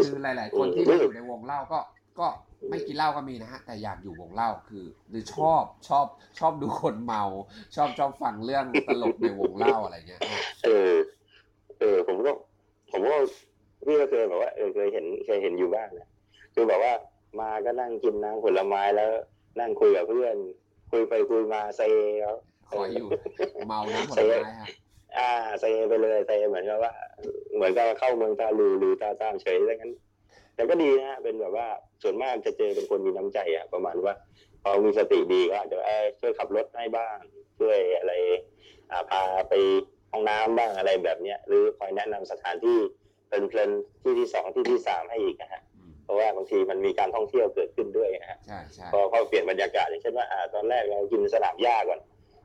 คือหลาย ๆ คนที่มาอยู่ในวงเล่าก็ก็ไม่กินเหล้าก็มีนะฮะ แต่อยากอยู่วงเล่าคือ หรือชอบชอบชอบดูคนเมา ชอบชอบฟังเรื่องตลกในวงเล่าอะไรเงี้ยเออ เออ ผมก็ ผมก็พี่ก็เคยแบบว่าเออเคยเห็นเคยเห็นอยู่บ้างนะคือแบบว่ามาก็นั่งกินน้ำผลไม้แล้วนั่งคุยกับเพื่อน คุยไปคุยมาเซแล้วคอยอยู่ เมาน้ำผลไม้ฮะอ่าเซไปเลยเซเหมือนกับว่า เหมือนกับเข้าเมืองตาลูหรือตาตามเฉยแล้วงั้น แต่ก็ดีนะเป็นแบบว่าส่วนมากจะเจอเป็นคนมีน้ำใจอะประมาณว่าพอมีสติดีก็อาจจะเอ้ยช่วยขับรถให้บ้างช่วยอะไร อ่าพาไปห้องน้ำบ้างอะไรแบบเนี้ยหรือคอยแนะนำสถานที่เพลินๆที่ที่สองที่ที่สามให้อีกนะฮะอืม เพราะว่าบางทีมันมีการท่องเที่ยวเกิดขึ้นด้วยนะฮะใช่ใช่พอพอเปลี่ยนบรรยากาศอย่างเช่นว่าอ่าตอนแรกเรากินสนามหญ้าก่อน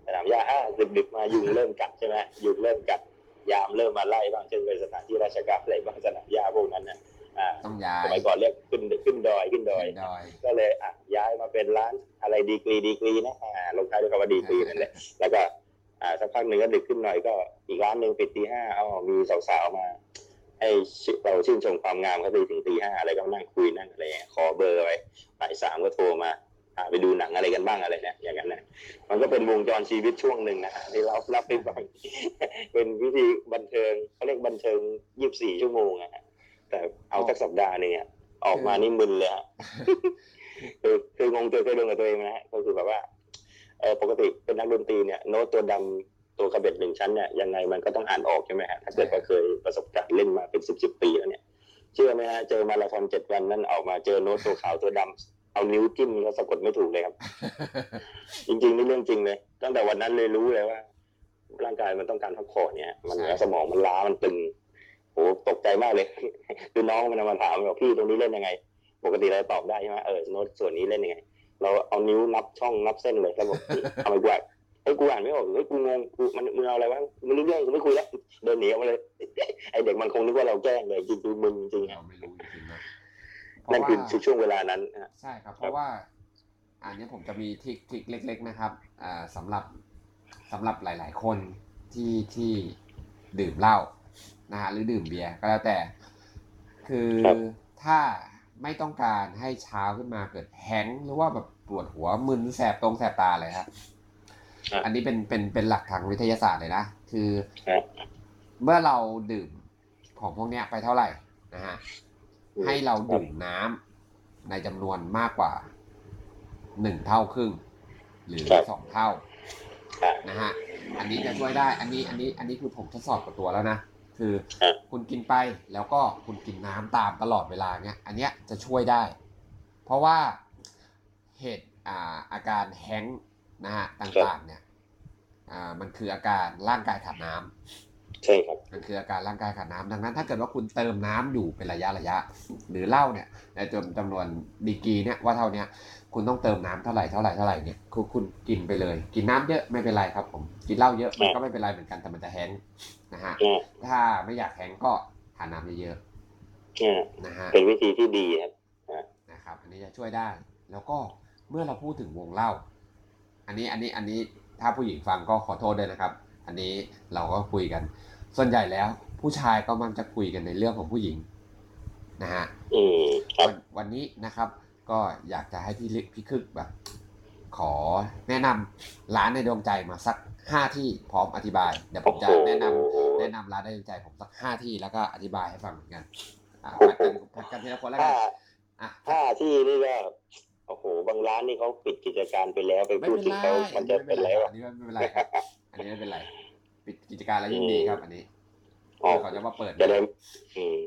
สนามหญ้าอ่าดึกๆมายุงเริ่มกัดใช่ไหมยุงเริ่มกัดยามเริ่มมาไล่บ้างเช่นเป็นสถานที่ราชการอะไรบ้างสนามหญ้าพวกนั้นนะอ่าต้องย้าสยมัยก่อนเรียกขึ้นขึ้นดอยขึ้นดอยขึ้นดอย ก็เลยอะย้ายมาเป็นร้านอะไรดีกรีดีกรีนะอ่าลงท้ายด้วยคำว่าดีกรีนั่นแหละแล้วก็อ่าสักพักหนึ่งก็ดึกขึ้นหน่อยก็อีกร้านหนึ่งปิดตีห้าเอามีสาวๆมา ให้ชื่นเราชื่นชมความงามเขาไปถึงตีห้าอะไรก็นั่งคุยนั่งอะไรเงี้ยขอเบอร์ไว้บ่ายสามก็โทรมาอ่าไปดูหนังอะไรกันบ้างอะไรเนี่ยอย่างนั้นนะมันก็เป็นวงจรชีวิตช่วงหนึ่งนะที่เรารับไปฟังเป็นวิธีบันเทิงเขาเรียกบันเทิงยี่สิบสี่ชั่วโมงอะฮะแต่เอาสักสัปดาห์หนึงอะออกมานี่มึนเลยฮะคือคืองงตัวเคยโดนกับตัวเองนะฮะก็คือแบบว่าเออปกติเป็นนักดนตรีเนี่ยโน้ตตัวดำ ตัวกระเบ็ดหนึ่งชั้นเนี่ยยังไงมันก็ต้องอ่านออกใช่ไหมฮะถ้าเกิดว่าเคยประสบการณ์เล่นมาเป็นสิบสิบปีแล้วเนี่ยเชื่อไหมฮะเจอมาราธอนเจ็ดวันนั่นออกมาเจอโน้ตตัวขาวตัวดำเอานิ้วจิ้มก็สะกดไม่ถูกเลยครับ จริงๆนี่เรื่องจริงเลยตั้งแต่วันนั้นเลยรู้เลยว่า ร่างกายมันต้องการพักผ่อนเนี่ยมันใช่สมองมันล้ามันตึงโหตกใจมากเลยคือน้องมันมาถามบอกพี่ตรงนี้เล่นยังไง ปกติเราตอบได้ใช่ไหมเออโน้ตส่วนนี้เล่นยังไง เราเอานิ้วนับช่องนับเส้นเลยแล้วบอกทำไมกูอ่าน เฮ้ยกูอ่านไม่ออกเฮ้ยกูงงกูมันมึงเอาอะไรวะมึงรู้เรื่องกูไม่คุยแล้วเดินหนีออกมาเลยไอเด็กมันคงนึกว่าเราแกล้งเลยจริงๆมึงจริงๆเราอะไม่รู้จริงๆนะเพนั่ราะนว่าคือช่วงเวลานั้นนะใช่ครับ เพราะว่าอันนี้ผมจะมีทริคทริคเล็ก ๆ นะครับอ่าสำหรับสำหรับหลาย ๆ คนที่ที่ดื่มเหล้านะฮะหรือดื่มเบียร์ก็แล้วแต่ คือถ้าไม่ต้องการให้เช้าขึ้นมาเกิดแฮงก์หรือว่าแบบปวดหัวมึนแสบตรงแสบตาเลยครับ อันนี้เป็นเป็นเป็นหลักทางวิทยาศาสตร์เลยนะ คือครับเมื่อเราดื่มของพวกเนี้ยไปเท่าไหร่นะฮะให้เราดื่มน้ำในจำนวนมากกว่าหนึ่งเท่าครึ่ง หรือครับสองเท่าครับนะฮะอันนี้จะช่วยได้ อันนี้อันนี้อันนี้คือผมทดสอบกับตัวแล้วนะคือครับคุณกินไปแล้วก็คุณกินน้ำตามตลอดเวลาเนี้ย อันเนี้ยจะช่วยได้ เพราะว่าเหตุอ่าอาการแห้งก์ นะฮะต่างๆ เนี่ยอ่ามันคืออาการร่างกายขาดน้ำใช่ครับมันคืออาการร่างกายขาดน้ำดังนั้น ถ้าเกิดว่าคุณเติมน้ำอยู่เป็นระยะระยะ หรือเหล้าเนี่ยในจำจำนวนดีกรีเนี่ยว่าเท่าเนี้ยคุณต้องเติมน้ำเท่าไหร่เท่าไหร่เท่าไหร่เนี่ยคุณคุณกินไปเลย กินน้ำเยอะไม่เป็นไรครับ ผมกินเหล้าเยอะมันก็ไม่เป็นไรเหมือนกันแต่มันจะแห้งก์นะฮะอ่าถ้าไม่อยากแห้งก์ก็ทานน้ำเยอะอ่าๆนะฮะเป็นวิธีที่ดีครับนะครับ อันนี้จะช่วยได้ แล้วก็เมื่อเราพูดถึงวงเล่า อันนี้อันนี้อันนี้ถ้าผู้หญิงฟังก็ขอโทษด้วยนะครับ อันนี้เราก็คุยกัน ส่วนใหญ่แล้ว ผู้ชายก็มักจะคุยกันในเรื่องของผู้หญิงนะฮะอืมครับวันวันนี้นะครับ ก็อยากจะให้พี่ลิพี่คึกแบบ ขอแนะนำร้านในดวงใจมาสักห้าที่พร้อมอธิบายเดี๋ยวผมจะแนะนำแนะนำร้านได้ดวงใจผมสักห้าที่แล้วก็อธิบายให้ฟังเหมือนกันอะผัดกันผัดกันทีละคนแล้วกัถ้านอะถ้าที่นี่ก็ โอ้โหบางร้านนี่เขาปิดกิจการไปแล้วไปไม่พูดเป็นถึงไรเขามันจะเป็นไรอัวะนนี้ไม่เป็นไรครับ อันนี้ไม่เป็นไร ปิดกิจการแล้วยิ่งดีครับ อันนี้อ๋อเขาจะมาเปิด จะได้อืม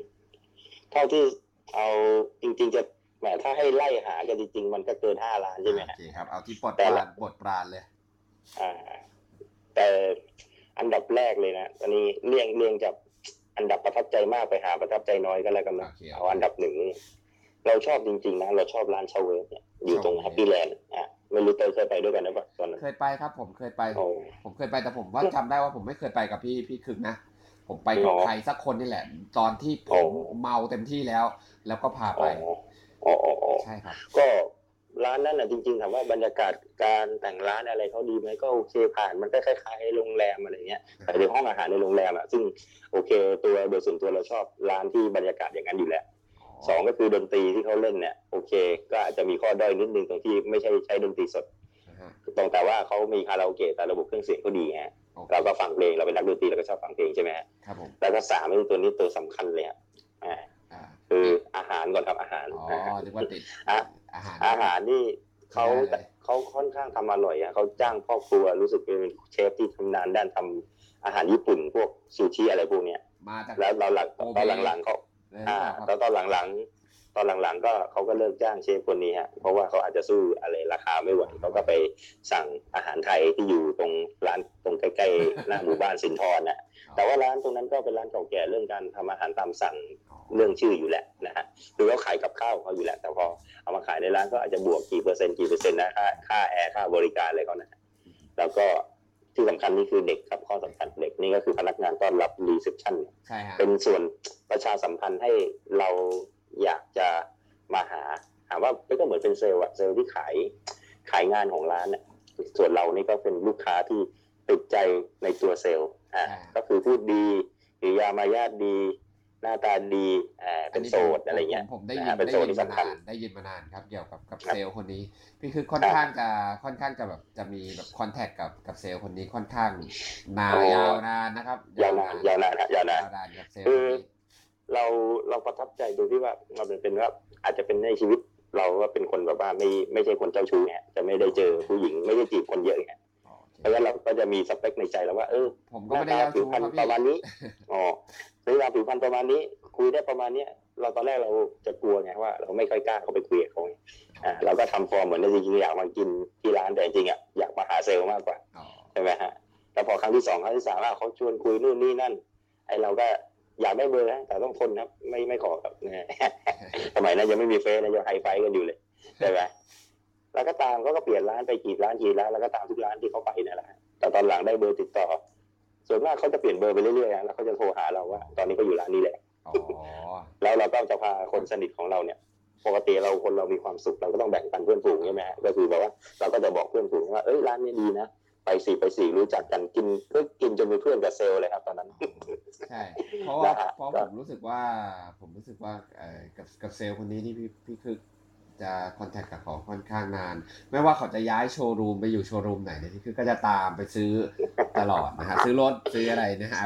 เท่าที่เอาจริง ๆ จะแหมถ้าให้ไล่หากันจริงๆ มันก็เกินห้าล้านใช่ไหมโอฮะ เคครับ เอาที่ปลดแต่ปละรานปลดปรานเลย อ่า แต่อันดับแรกเลยนะตอนนี้เรียงเรียงจากอันดับประทับใจมากไปหาประทับใจน้อยก็แล้วกันนะโอเค เอาอันดับหนึ่งนี่ เราชอบจริงๆนะเราชอบร้านชาเวฟเนี่ยอยู่ตรงชาเวฟแฮปปี้แลนด์อะไม่รู้เตยเคยไปด้วยกันหรือเปล่าตอนนั้นเคยไปครับ ผมเคยไปโอ้ผมเคยไปแต่ผมว่าจำได้ว่าผมไม่เคยไปกับพี่พี่คึกนะผมไปกับอ๋อใครสักคนนี่แหละ ตอนที่ผอ๋มอเมาเต็มที่แล้ว แล้วก็พาอ๋ไปออ๋ออ๋ออ๋อใช่ครับ ก็ร้านนั้นน่ะจริงๆถามว่าบรรยากาศการแต่งร้านอะไรเขาดีไหมก็โอเคผ่านมันก็คล้ายๆโรงแรมอะไรเงี้ยแต่ในห้องอาหารในโรงแรมอะซึ่งโอเค ตัวโดยส่วนตัวเราชอบร้านที่บรรยากาศอย่างนั้นอยู่แล้ว สองก็คือดนตรีที่เขาเล่นเนี่ยโอเค ก็อาจจะมีข้อด้อยนิดนึงตรงที่ไม่ใช่ใช้ดนตรีสดนะฮะตรงแต่ว่าเขามีคาราโอเกะแต่ระบบเครื่องเสียงเขาดีฮะโอเคเราก็ฟังเพลงเราเป็นนักดนตรีเราก็ชอบฟังเพลงใช่ไหมฮะครับผมแล้วก็สามคือตัวนี้ตัวสำคัญเลยฮะอ่าอ่าคืออาหารก่อนครับอาหารอ๋ออ่านึกว่าติดอะอาหารอาหารนี่เขาได้เลยเขาค่อนข้างทำอร่อยอะเขาจ้างพ่อครัวรู้สึกเป็นเชฟที่ทำนานด้านทำอาหารญี่ปุ่นพวกซูชิอะไรพวกเนี้ยมาจากแล้วเราหลังโอเบตอนหลังๆเขาเลย อ่าครับแล้วตอนหลังๆ ตอนหลังๆ ก็เขาก็เลิกจ้างเชฟคนนี้ฮะ เพราะว่าเขาอาจจะสู้อะไรราคาไม่ไหวเขาก็ไปสั่งอาหารไทยที่อยู่ตรงร้านตรงใกล้ๆหน้าหมู่บ้านสินทรน่ะแต่ว่าร้านตรงนั้นก็เป็นร้านเก่าแก่เรื่องการทำอาหารตามสั่งเรื่องชื่ออยู่แหละนะฮะคือเขาขายกับข้าวของเขาอยู่แหละ แต่พอเอามาขายในร้านก็อาจจะบวกกี่เปอร์เซ็นต์กี่เปอร์เซ็นต์นะค่าค่าแอร์ค่าบริการอะไรเขานะแล้วก็ ที่สำคัญนี่คือเด็กครับข้อสำคัญเด็กนี่ก็คือพนักงานต้อนรับ reception ใช่ฮะเป็นส่วนประชาสัมพันธ์ให้เราอยากจะมาหาถามว่าก็เหมือนเป็นเซลล์อะเซลล์ที่ขายขายงานของร้านเนี่ยส่วนเรานี่ก็เป็นลูกค้าที่ติดใจในตัวเซลล์อ่าก็คือพูดดีหรือยามารยาทดี หน้าตาดีอ่าเป็นโสดอะไรเงี้ยผมผมได้ยิอ่านเป็นได้โซนยินที่มาสำคันาญนได้ยินมานานครับเกี่ยวกับกับครับเซลล์คนนี้พี่คือค่อนข้างจะค่อนข้างจะแบบจะมีแบบคอนแทคกับกับเซลล์คนนี้ค่อนข้างนานยาวนานนะครับยาวนานยาวนานฮะยาวนานยาวนานกับเซลล์คนนี้เราเราประทับใจตรงที่ว่าเราเป็นเป็นว่าอาจจะเป็นในชีวิตเราว่าเป็นคนแบบว่าไม่ไม่ใช่คนเจ้าชู้ไงจะไม่ได้เจอผู้หญิงไม่ได้จีบคนเยอะไงโอเคเพ ราะฉะนั้นเราก็จะมีสเปคในใจแล้วว่า เออผมหก็น้าไม่ได้ตาเจ้าผิวชู้พรรคณรับปพี่ระมาณนี้อ๋อหน้าตาผิวพรรณประมาณนี้ คุยได้ประมาณเนี้ยเราตอนแรกเราจะกลัวไงว่า เราไม่ค่อยกล้าเข้าไปคุยกับเขาไงอ่าเราก็ทำฟอร์มเหมือนจริงๆอยากมากินที่ร้านแต่จริงๆอะอยากมาหาเซลล์มากกว่าอ๋อใช่ไหมฮะแต่พอครั้งที่สองครั้งที่สามอะเขาชวนคุยนู่นนี่นั่น ไอเราก็อยากได้เบอร์นะแต่ต้องทนครับ ไม่ไม่ขอครับนะฮะสมัยนั้นยังไม่มีเฟซนะยังไฮไฟว์กันอยู่เลยใช่ไหม แล้วก็ตามเขาก็เปลี่ยนร้านไปกี่ร้านกี่ร้านแล้วก็ตามทุกร้านที่เขาไปนั่นแหละฮะแต่ตอนหลังได้เบอร์ติดต่อ ส่วนมากเขาจะเปลี่ยนเบอร์ไปเรื่อยๆนะแล้วเขาจะโทรหาเราว่า ตอนนี้ก็อยู่ร้านนี้แหละอ๋อแล้วเราก็จะพาคนสนิทของเราเนี่ยปกติเราคนเรามีความสุขเราก็ต้องแบ่งปันเพื่อนฝูงใช่ไหมฮะก็คือแบบว่าเราก็จะบอกเพื่อนฝูงว่าเอ้ยร้านนี้ดีนะไปสี่ไปสี่รู้จักกันกินก็กินจนเป็นเพื่อนกับเซลล์เลยครับตอนนั้นใช่เพราะว่านะฮะเพราะก็ผมรู้สึกว่า ผมรู้สึกว่าเอ่อกับกับเซลล์คนนี้ที่พี่พี่คือ จะคอนแทคกับเขาค่อนข้างนาน ไม่ว่าเขาจะย้ายโชว์รูมไปอยู่โชว์รูมไหนเนี่ยพี่คือก็จะตามไปซื้อตลอดนะฮะซื้อรถซื้ออะไรนะฮะ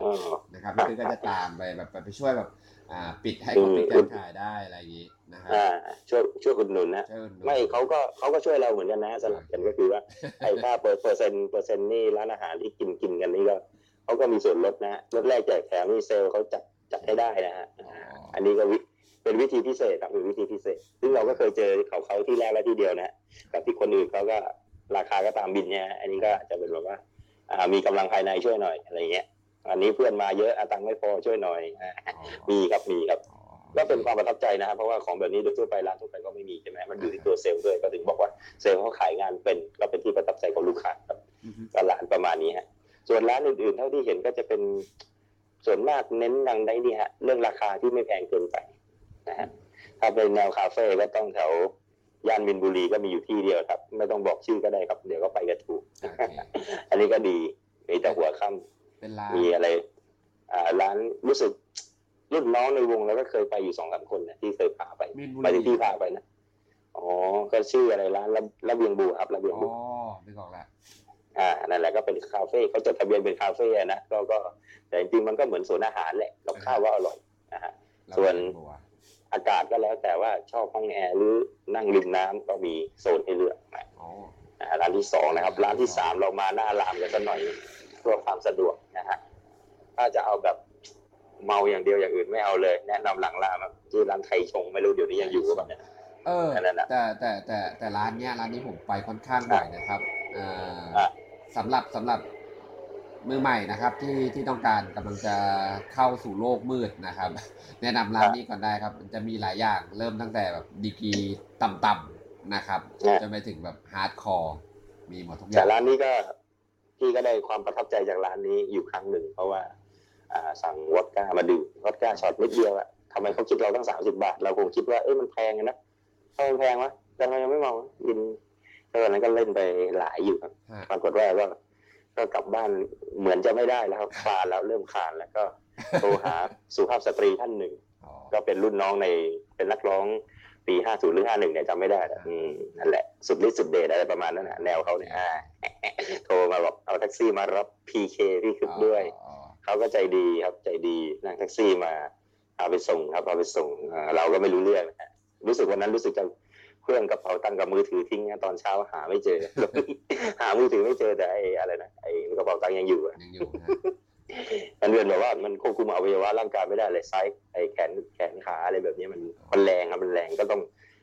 เออนะครับพี่คือก็จะตามไปแบบไปช่วยแบบอ่าปิดให้เขาปิดการขายได้อะไรอย่างนี้นะครับอ่าช่วยช่วยอุดหนุนนะช่วยอุดหนุนไม่เขาก็เขาก็ช่วยเราเหมือนกันนะสลับกันก็คือว่าไอ้ค่าเปอร์เปอร์เซ็นต์เปอร์เซ็นต์นี่ร้านอาหารที่กินกินกันนี่ก็เขาก็มีส่วนลดนะลดแรกแจกแถมนี่เซลล์เขาจัดจัดให้ได้นะฮะอ๋ออันนี้ก็วิ เป็นวิธีพิเศษครับเป็นวิธีพิเศษ ซึ่งเราก็เคยเจอเขาเขาที่แรกและที่เดียวนะกับที่คนอื่นเขาก็ราคาก็ตามบินเนี่ยฮะอันนี้ก็อาจจะเป็นแบบว่าอ่ามีกำลังภายในช่วยหน่อยอะไรเงี้ย อันนี้เพื่อนมาเยอะอะตังค์ไม่พอช่วยหน่อยอะอ๋อมีครับมีครับอ๋อก็เป็นความประทับใจนะครับเพราะว่าของแบบนี้โดยทั่วไปร้านทั่วไปก็ไม่มีใช่ไหมมันอยู่ที่ตัวเซลล์ด้วยก็ถึงบอกว่าเซลล์เขาขายงานเป็นก็เป็นที่ประทับใจของลูกค้าครับอือฮึก็ร้านประมาณนี้ฮะส่วนร้านอื่นๆเท่าที่เห็นก็จะเป็นส่วนมากเน้นดังได้นี่ฮะเรื่องราคาที่ไม่แพงเกินไป นะฮะถ้าเป็นแนวคาเฟ่ก็ต้องแถวย่านมินบุรีก็มีอยู่ที่เดียวครับ ไม่ต้องบอกชื่อก็ได้ครับ เดี๋ยวก็ไปกันถูกโอเคอันนี้ก็ดีมีแต่หัวค่ำเป็นร้านมีอะไร อ่าร้านรู้สึกรุ่นน้องในวงแล้วก็เคยไปอยู่สองสามคนนะที่เคยพาไปมีนบุไปรีที่พี่พาไปนะอ๋อก็ชื่ออะไรร้านระระเบียงบัวครับระเบียงอ๋บัอวนึกออกแล้วอ่านั่นแหละก็เป็นคาเฟ่เขาจดทะเบียนเป็นคาเฟ่อะนะก็ก็แต่จริงๆมันก็เหมือนสวนอาหารแหละกับข้าวว่าอร่อยนะฮะส่วนบัว อากาศก็แล้วแต่ว่าชอบห้องแอร์หรือนั่งริมน้ำก็มีโซนให้เลือกนะอ๋ออ่าร้านที่สองนะครับ ร้านที่สามเรามาหน้ารามกันสักหน่อยเพื่อความสะดวกนะฮะถ้าจะเอาแบบเมาอย่างเดียวอย่างอื่นไม่เอาเลย แนะนำหลังรามครับที่ร้านไทยชงไม่รู้เดี๋ยวนี้ยังอยู่หรือเปล่าเนี่ยเออนั่นน่ะแต่แต่แต่แต่ร้านเนี้ยร้านนี้ผมไปค่อนข้างบ่อยนะครับเอ่ออะสำหรับสำหรับ มือใหม่นะครับที่ที่ต้องการกำลังจะเข้าสู่โลกมืดนะครับ แนะนำร้านนี้ก่อนได้ครับ มันจะมีหลายอย่างเริ่มตั้งแต่แบบดีกรีต่ำๆนะครับจนไปถึงแบบ hardcore มีหมดทุกอแต่ย่างแต่ร้านนี้ก็พี่ก็ได้ความประทับใจจากร้านนี้อยู่ครั้งหนึ่ง เพราะว่าอ่าสั่งวอดก้ามาดื่มวอดก้าช็อตนิดเดียวอะทำไมเขาคิดเราตั้งสามสิบาท เราคงคิดว่าเอ้ยมันแพงอะนะทำไมมันแพงวะแต่ทำไมยังไม่เมาวะกินตอนนั้นก็เล่นไปหลายอยู่ครับฮะปรากฏว่าก็ ก็กลับบ้านเหมือนจะไม่ได้แล้วครับคลานแล้วเริ่มคลานแล้วก็โทรหาสุภาพสตรีท่านหนึ่งอ๋อก็เป็นรุ่นน้องในเป็นนักร้องปีห้าศูนย์หรือห้าหนึ่งเนี่ยจำไม่ได้นะอืมนั่นแหละ สุดฤทธิ์สุดเดชอะไรประมาณนั้นนะแนวเขาเนี่ยอ่าโทรมาบอกเอาแท็กซี่มารับพีเคพี่คึกด้วยอ๋อเขาก็ใจดีครับใจดีนั่งแท็กซี่มาเอาไปส่งครับเอาไปส่งอ่าเราก็ไม่รู้เรื่องนะฮะรู้สึกวันนั้นรู้สึกจะ เครื่องกระเป๋าตังค์กับมือถือทิ้งนะตอนเช้าหาไม่เจอ หามือถือไม่เจอแต่ไอ้อะไรนะไอ้กระเป๋าตังค์ยังอยู่อะยังอยู่นะมันเรียนแบบว่ามันควบคุมอวัยวะร่างกายไม่ได้เลยไซส์ไอ้แขนแขนขาอะไรแบบนี้มันมันแรงครับมันแรงก็ต้อง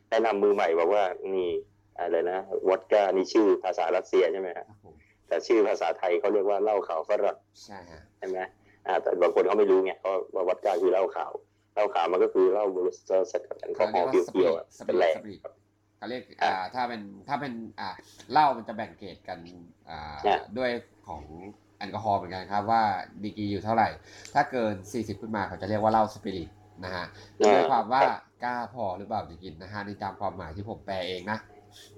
แนะนำมือใหม่บอกว่านี่อะไรนะวอดก้านี่ชื่อภาษารัสเซียใช่ไหมฮะครับผมแต่ชื่อภาษาไทยเขาเรียกว่าเหล้าขาวฝรั่งใช่ฮะใช่ไหมอ่าแต่บางคนเขาไม่รู้ไงเพราะว่าวอดก้าคือเหล้าขาวเหล้าขาวมันก็คือเหล้าบริสุทธิ์สกัดแอลกอฮอล์เปรี้ยวๆอะสปเป็นริแรตงสปริต เขาเรียกอ่าถ้าเป็นถ้าเป็นอ่าเหล้ามันจะแบ่งเกรดกันอ่าเนี่ยด้วยของแอลกอฮอล์เหมือนกันครับว่าดีกรีอยู่เท่าไหร่ ถ้าเกิน 40 ขึ้นมาเขาจะเรียกว่าเหล้าสปิริตนะฮะด้วยความว่ากล้าพอหรือเปล่าจะกินนะฮะในตามความหมายที่ผมแปลเองนะ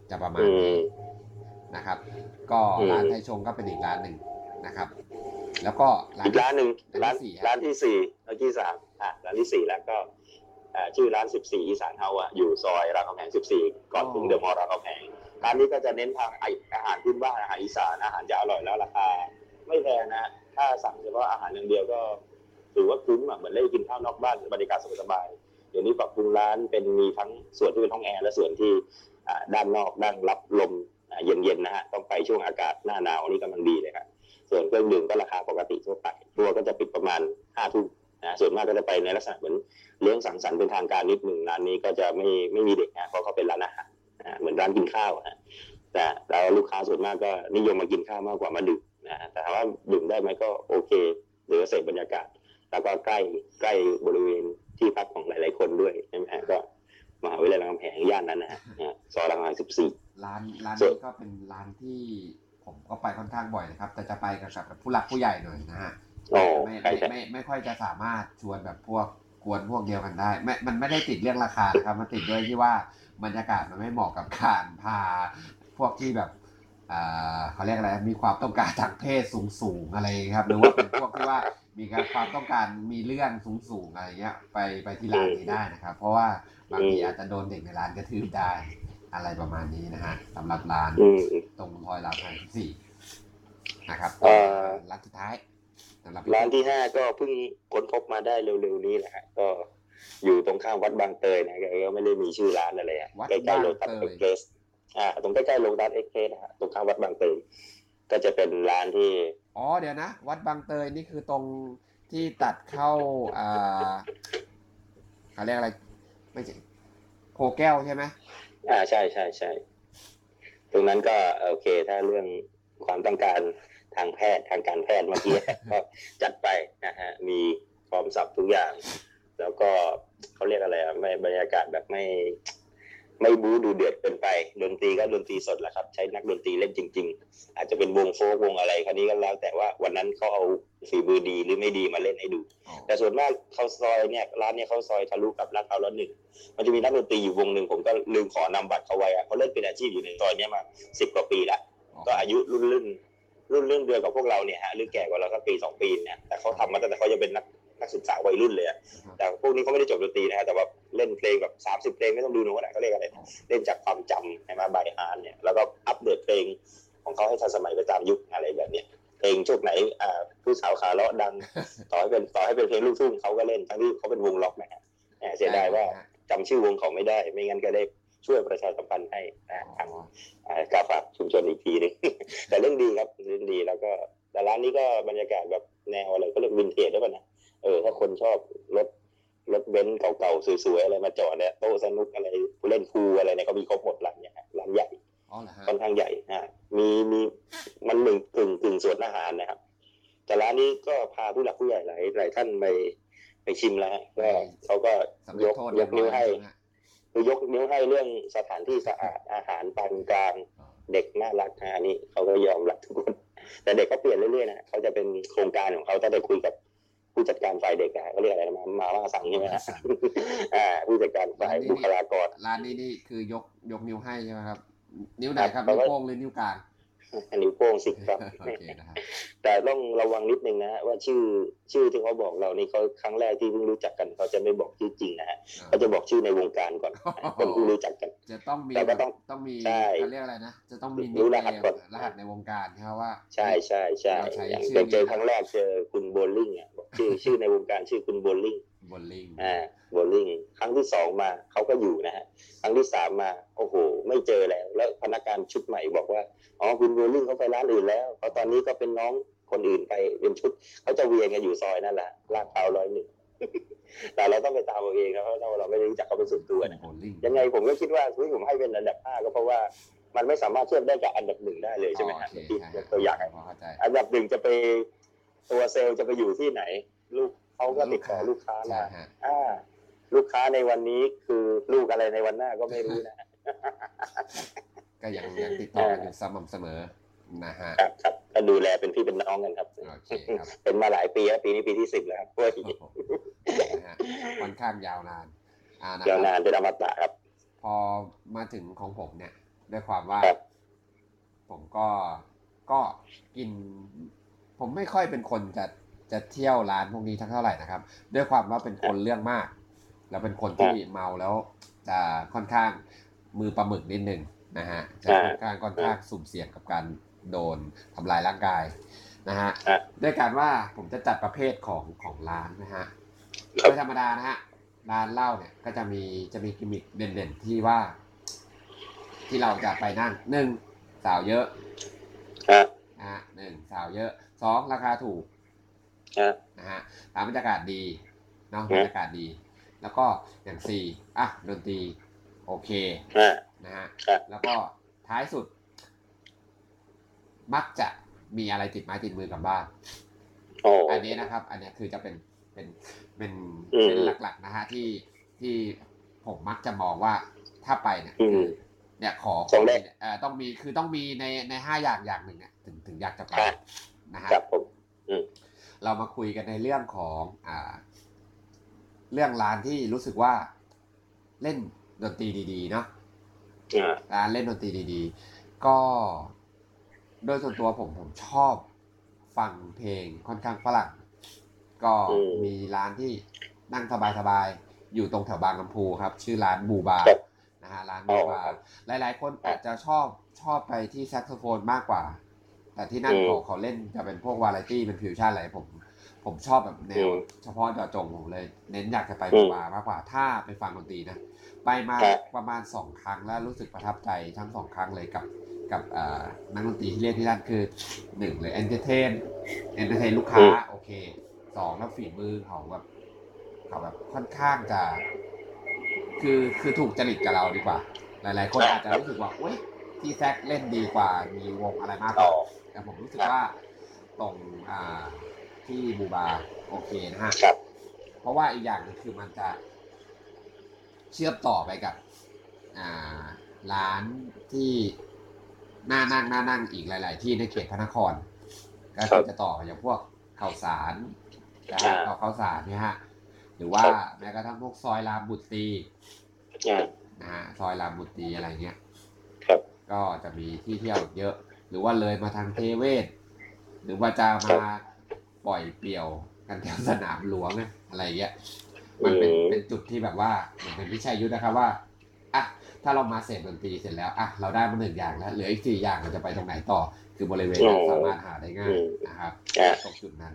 จะประมาณอืนี้มนะครับ ก็อืมร้านไทยชงก็เป็นอีกร้านหนึ่งนะครับ แล้วก็ร้านอีกร้านหนึ่งร้าร้านนที่สี่ฮะร้านที่สี่ร้านที่สามอะร้านที่สี่แล้วก็อ่า ชื่อร้านสิบสี่อีสานเฮาอะอยู่ซอยรามคำแหงสิบสี่ก่อนถึงเดอะมอลล์รามคำแหงร้านนี้ก็จะเน้นทางไออาหารพื้นบ้านอาหารอีสานอาหารจะอร่อยแล้วราคาไม่แพงนะถ้าสั่งเฉพาะอาหารอย่างเดียวก็ถือว่าคุ้มอะเหมือนได้กินข้าวนอกบ้านบรรยากาศสบายๆเดี๋ยวนี้ปรับปรุงร้านเป็นมีทั้งส่วนที่เป็นห้องแอร์และส่วนที่อ่าด้านนอกด้านรับลมอ่าเย็นๆนะฮะต้องไปช่วงอากาศหน้าหนาวนี่กำลังดีเลยครับส่วนเครื่องดื่มก็ราคาปกติทั่วไปตัวก็จะปิดประมาณห้าทุ่มนะส่วนมากก็จะไปในลักษณะเหมือน เลี้ยงสังสรรค์เป็นทางการนิดหนึ่งร้านนี้ก็จะไม่ไม่มีเด็กนะเพราะเขาเป็นร้านอาหารนะเหมือนร้านกินข้าวอะนะแต่แล้วลูกค้าส่วนมากก็นิยมมากินข้าวมากกว่ามาดื่มนะแต่ถามว่าดื่มได้ไหมก็โอเคหรือเสพบรรยากาศ แล้วก็ใกล้ใกล้บริเวณที่พักของหลาย ๆ คนด้วยใช่ไหมฮะก็มหาวิทยาลัยรามคำแหงย่านนั้นนะฮะนะซอยรามคำแหงสิบสี่ร้านร้านส่วนนี้ก็เป็นร้านที่ผมก็ไปค่อนข้างบ่อยนะครับ แต่จะไปกับกับผู้หลักผู้ใหญ่หน่อยนะฮะโอ้ไม่ใช่ไม่ใช่ไม่ไม่ค่อยจะสามารถชวนแบบพวก กวนพวกเดียวกันได้ไม่มันไม่ได้ติดเรื่องราคานะครับ มันติดด้วยที่ว่าบรรยากาศมันไม่เหมาะกับการพาพวกที่แบบอ่าเขาเรียกอะไร มีความต้องการทางเพศสูงสูงๆอะไรครับ หรือว่าเป็นพวกที่ว่ามีการความต้องการมีเรื่องสูงสูงๆอะไรเงี้ย ไปไปที่ร้านนี้ได้นะครับ เพราะว่าบางทีอาจจะโดนเด็กในร้านกระทืบได้ อะไรประมาณนี้นะฮะสำหรับร้านอืมตรงซอยรามคำแหงที่สี่นะครับเอ่อร้านสุดท้ายสำห รับร้านที่ห้าก็เพิ่งค้นพบมาได้เร็วๆนี้แหละฮะก็อยู่ตรงข้ามวัดบางเตยนะก็ไม่ได้มีชื่อร้านอะไรอะวัดใกล้ๆโลตัสบางเอ็เตกยเพรสอ่าตรงใกล้ๆ Lotus Express นะฮะตรงข้ามวัดบางเตยก็จะเป็นร้านที่อ๋อเดี๋ยวนะ วัดบางเตยนี่คือตรงที่ตัดเข้าอ่าเขาเรียกอะไร ไม่ใช่โพแก้วใช่ไหมอ่าใช่ใช่ใช่ตรงนั้นก็โอเค ถ้าเรื่องความต้องการ ทางแพทย์ทางการแพทย์เมื่อกี้ก็จัดไปนะฮะมีพร้อมสับทุกอย่าง แล้วก็เขาเรียกอะไรอะไม่บรรยากาศแบบไม่ ไม่บู๊ดูเดือดเกินไปดนตรีก็ดนตรีสดแหละครับ ใช้นักดนตรีเล่นจริง ๆ อาจจะเป็นวงโฟกวงอะไรคันนี้ก็แล้ว แต่ว่าวันนั้นเขาเอาฝีมือดีหรือไม่ดีมาเล่นให้ดูอ๋อแต่ส่วนมากเขาซอยเนี่ยร้านเนี่ยเขาซอยทะลุกับลาดพร้าวร้อยหนึ่งมันจะมีนักดนตรีอยู่วงหนึ่งผมก็ลืมขอนำบัตรเขาไว้อะเขาเล่นเป็นอาชีพอยู่ในซอยเนี้ยมาสิบกว่าปีละก็อายุรุ่นรุ่น รุ่นเรื่องเดียวกับพวกเราเนี่ยฮะหรือแก่กว่าเราสักปีสองปีเนี่ยแต่เขาทำมาตั้งแต่เขายังเป็นนักนักศึกษาวัยรุ่นเลยอะแต่พวกนี้เขาไม่ได้จบดนตรีนะฮะแต่ว่าเล่นเพลงแบบสามสิบเพลงไม่ต้องดูโน้ตอะเขาเรียกอะไรเล่นจากความจำใช่ไหม by heart เนี่ยแล้วก็อัปเดตเพลงของเขาให้ทันสมัยไปตามยุคอะไรแบบเนี้ยเพลงช่วงไหนอ่าผู้สาวขาเลาะดังต่อให้เป็นต่อให้เป็นเพลงลูกทุ่งเขาก็เล่นทั้งที่เขาเป็นวงร็อกนะฮะแหมเสียดายว่าจำชื่อวงเขาไม่ได้ ไม่งั้นก็ได้ ช่วยประชาสัมพันธ์ให้นะทางอ่ากาฝากชุมชนอีกทีหนึงแต่เรื่องดีครับเรื่องดีแล้วก็แต่ร้านนี้ก็บรรยากาศแบบแนวอะไรก็เรียกวินเทจได้ป่ะนะเออถ้าคนชอบรถรถเบนซ์เก่าๆสวยๆอะไรมาจอดเนี่ยโต๊ะสนุกอะไรผู้เล่นพูลอะไรเนี่ยก็มีครบหมดร้านเนี่ยฮะร้านใหญ่อ๋อเหรอฮะค่อนข้างใหญ่ฮะมีมีมันหนึ่งกึ่งกึ่งสวนอาหารนะครับ แต่ร้านนี้ก็พาผู้หลักผู้ใหญ่หลายหลายท่านไปไปชิมแล้วฮะก็เขาก็สำเร็ยจกโทษยเรียกบร้อนิ้วยให้ คือยกนิ้วให้เรื่องสถานที่สะอาดอาหารปานกลางอ๋อเด็กน่ารักฮะอันนี้เขาก็ยอมรับทุกคนแต่เด็กเขาเปลี่ยนเรื่อยๆนะเขาจะเป็นโครงการของเขาถ้าได้คุยกับผู้จัดการฝ่ายเด็กอะเขาเรียกอะไรนะมามาว่าสั่งใช่ไหมฮะอ่าผู้จัดการฝ่ายบุคลากรร้านนี้นี่คือยกยกนิ้วให้ใช่ไหมครับ นิ้วไหนครับครับนิ้วโป้งหรือนิ้วกลางอั นนิ้วโป้งสิครับโอเคนะครับแต่ต้องระวังนิดนึงนะฮะว่าชื่อชื่อที่เขาบอกเรานี่เขาครั้งแรกที่เพิ่งรู้จักกันเขาจะไม่บอกชื่อจริงนะฮะเขาจะบอกชื่อในวงการก่อนคนที่รู้จักกัน จะต้องมีแต่ก็แบบต้องต้องมีใช่เขาเรียกอะไรนะจะต้องมีรู้นิรหัสก่อนรหัสในวงการนะครับว่า ใช่ใช่ใช่เราใช้อย่างชื่อเป็นเจอนี้ครั้งแรกเจอคุณโบลลิงอะบอกชื่อชื่อในวงการชื่อคุณโบลลิง บนลิงอ่าโบลลิงครั้งที่สองมาเขาก็อยู่นะฮะครั้งที่สามมาโอ้โห ไม่เจอแล้ว แล้วพนักงานชุดใหม่บอกว่าอ๋อคุณโบลลิงเขาไปร้านอื่นแล้วเพราะตอนนี้ก็เป็นน้องคนอื่นไปเป็นชุดเขาจะเวียนกันอยู่ซอยนั่นแหละลาดพร้าวร้อยหนึ่งแต่เราต้องไปตามเอาเองนะเพราะเราเราไม่ได้รู้จักเขาเป็นส่วนตัวนะบนลิงยังไงผมก็คิดว่าที่ผมให้เป็นอันดับห้าก็เพราะว่ามันไม่สามารถเทียบได้กับอันดับหนึ่งได้เลยใช่ไหมฮะโอเคที่ใช่ยกตัวอย่างพอเข้าใจอันดับหนึ่งจะไปตัวเซลล์จะไปอยู่ที่ไหน ลูก เขาก็ติดต่อลูกค้าใช่มาฮะอ่าลูกค้าในวันนี้คือลูกอะไรในวันหน้าก็ไม่รู้นะ ก็ยังยังติดต่อกันอยู่สม่ำเสมอนะฮะครับครับก็ดูแลเป็นพี่เป็นน้องกันครับโอเคครับเป็นมาหลายปีแล้วปีนี้ปีที่สิบแล้วครับเฮ้ยโอ้โหนะฮะค่อนข้างยาวนานอ่านะยาวครันาบนเป็นอมตะครับ พอมาถึงของผมเนี่ยด้วยความว่าครับผมก็ก็กิน ผมไม่ค่อยเป็นคนจะ จะเที่ยวร้านพวกนี้ทั้งเท่าไหร่นะครับ ด้วยความว่าเป็นคนเรื่องมาก แล้วเป็นคนที่เมาแล้วจะค่อนข้างมือปลาหมึกนิดนึงนะฮะจะค่อนข้างค่อนข้างสุ่มเสี่ยงกับการโดนทำลายร่างกายนะฮะอะด้วยการว่าผมจะจัดประเภทของของร้านนะฮะครับโดยธรรมดานะฮะร้านเหล้าเนี่ยก็จะมีจะมีกิมมิคเด่นๆที่ว่า ที่เราจะไปนั่งหนึ่งสาวเยอะอะนะฮะหนึ่งสาวเยอะสองราคาถูกอะ นะฮะสามบรรยากาศดีเนาะอืบรมรยากาศดี แล้วก็อย่างสี่อะดนตรีโอเคอะนะฮะครับแล้วก็ท้ายสุด มักจะมีอะไรติดไม้ติดมือกลับบ้านโอ้อันนี้นะครับ อันนี้คือจะเป็นเป็นเป็นอืมเป็นหลักๆนะฮะที่ที่ผมมักจะมองว่าถ้าไปเนี่ยอืมคือเนี่ยขอขต้อองได้มีเอ่อต้องมีคือต้องมีในในห้าอย่างอย่างหนึ่งเนี่ยถึงถึงอยากจะไปครับนะฮะครับผม เรามาคุยกันในเรื่องของอ่าเรื่องร้านที่รู้สึกว่าเล่นดนตรีดีๆเนาะอ่าร้านเล่นดนตรีดีๆ ก็โดยส่วนตัวผมผมชอบฟังเพลงค่อนข้างฝรั่ง ก็อืมมีร้านที่นั่งสบายๆ อยู่ตรงแถวบางลำพูครับ ชื่อร้านบูบาครับนะฮะร้านบูบาอ๋อหลายๆ คนอาจจะชอบชอบไปที่แซกโซโฟนมากกว่า แต่ที่นั่นอืมเขาเขาเล่นจะเป็นพวกวาไรตี้เป็นฟิวชั่นอะไรผม ผมชอบแบบแนวอืมเฉพาะเจาะจงผมเลย เน้นอยากจะไปอืบูมบามากกว่า ถ้าไปฟังดนตรีนะ ไปมาครับประมาณสองครั้งแล้วรู้สึกประทับใจทั้งสองครั้งเลยกับกับเอ่อนักดนตรีที่เล่นที่นั่นคือหนึ่งเลย entertain entertain ลูกค้าอืมโอเคสองแล้วฝีมือเขาแบบเขาแบบค่อนข้างจะ คือคือถูกจริตกับเราดีกว่า หลาย ๆ คนอาจจะรู้สึกว่าเว้ยที่แซกเล่นดีกว่ามีวงอะไรมากกอ๋ว่าอ แต่ผมรู้สึกว่าตรงอ่าที่บูบาโอเคนะฮะครับ เพราะว่าอีกอย่างหนึงคือมันจะเชื่อมต่อไปกับ อ่าร้านที่น่านั่งน่านั่งอีกหลาย ๆ ที่ในเขตพระนคร ก็ครัคืบอจะต่ออย่างพวกข่าวสารนะอ่าฮะเอาข่าวสารเนี่ยฮะหรือว่าครับแม้กระทั่งพวกซอยรามบุตรีอ่านะฮะซอยรามบุตรีอะไรเงี้ยครับก็จะมีที่เที่ยวเยอะห รือว่าเลยมาทางเทเวศ หรือว่าจะครัมาบปล่อยเปลี่ยวกันแถวสนามหลวงนะอะไรเงี้ยมันเป็นอืมเป็นจุดที่แบบว่าเหมือนเป็นวิชัยยุทธนะครับว่าอะถ้าเรามาเสพดนตรีเสร็จแล้วอะเราได้มาหนึ่งอย่างแล้วเหลืออีกสี่อย่างเราจะไปตรงไหนต่อ คือบริเวณนั้นสามารถหาได้ง่ายนะครับอ่าตรงจุดนั้น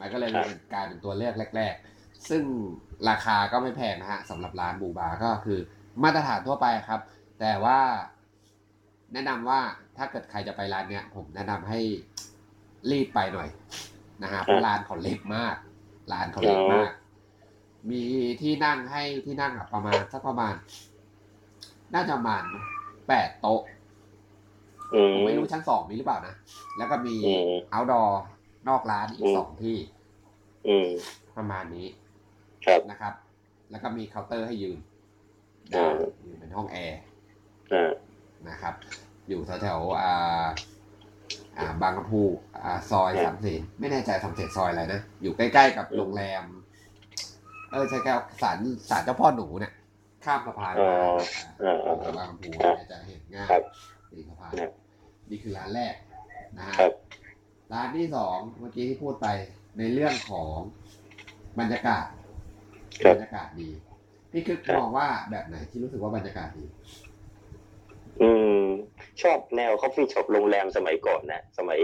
มันก็เลยครับเป็นกลายเป็นตัวเลือกแรก ๆ ซึ่งราคาก็ไม่แพงนะฮะสำหรับร้านบูบาก็คือมาตรฐานทั่วไปครับ แต่ว่า แนะนำว่าถ้าเกิดใครจะไปร้านเนี้ยผมแนะนำให้รีบไปหน่อยนะฮะเพราะร้านเขาเล็กมากร้านเขาเล็กมาก มีที่นั่งให้ที่นั่งอะประมาณสักประมาณ น่าจะประมาณแปดโต๊ะอืมผมไม่รู้ชั้นสองมีหรือเปล่านะ แล้วก็มีอืม outdoor นอกร้านอีอืกมสองที่อืมประมาณนี้ครับนะครับ แล้วก็มีเคาน์เตอร์ให้ยืนอืได้มอยู่เป็นห้องแอร์อ่านะครับ อยู่แถวๆอ่าอ่าบางกะพูอ่าซอยครับสามเสนไม่แน่ใจสามเสนซอยอะไรนะ อยู่ใกล้ๆกับโรงแรม เออใช่แก้วศาลศาลเจ้าพ่อหนูเนี่ยข้ามสะพานอ๋อมาอ่าอ่าอ่าบางกะพูครับเนี่ยจะเห็นง่ายครับตีนสะพานครับนี่คือร้านแรกนะฮะครับร้านที่สองเมื่อกี้ที่พูดไปในเรื่องของบรรยากาศครับบรรยากาศดี พี่คึกมองว่าแบบไหนที่รู้สึกว่าบรรยากาศดี อืม ชอบแนว coffee shop โรงแรมสมัยก่อนนะสมัย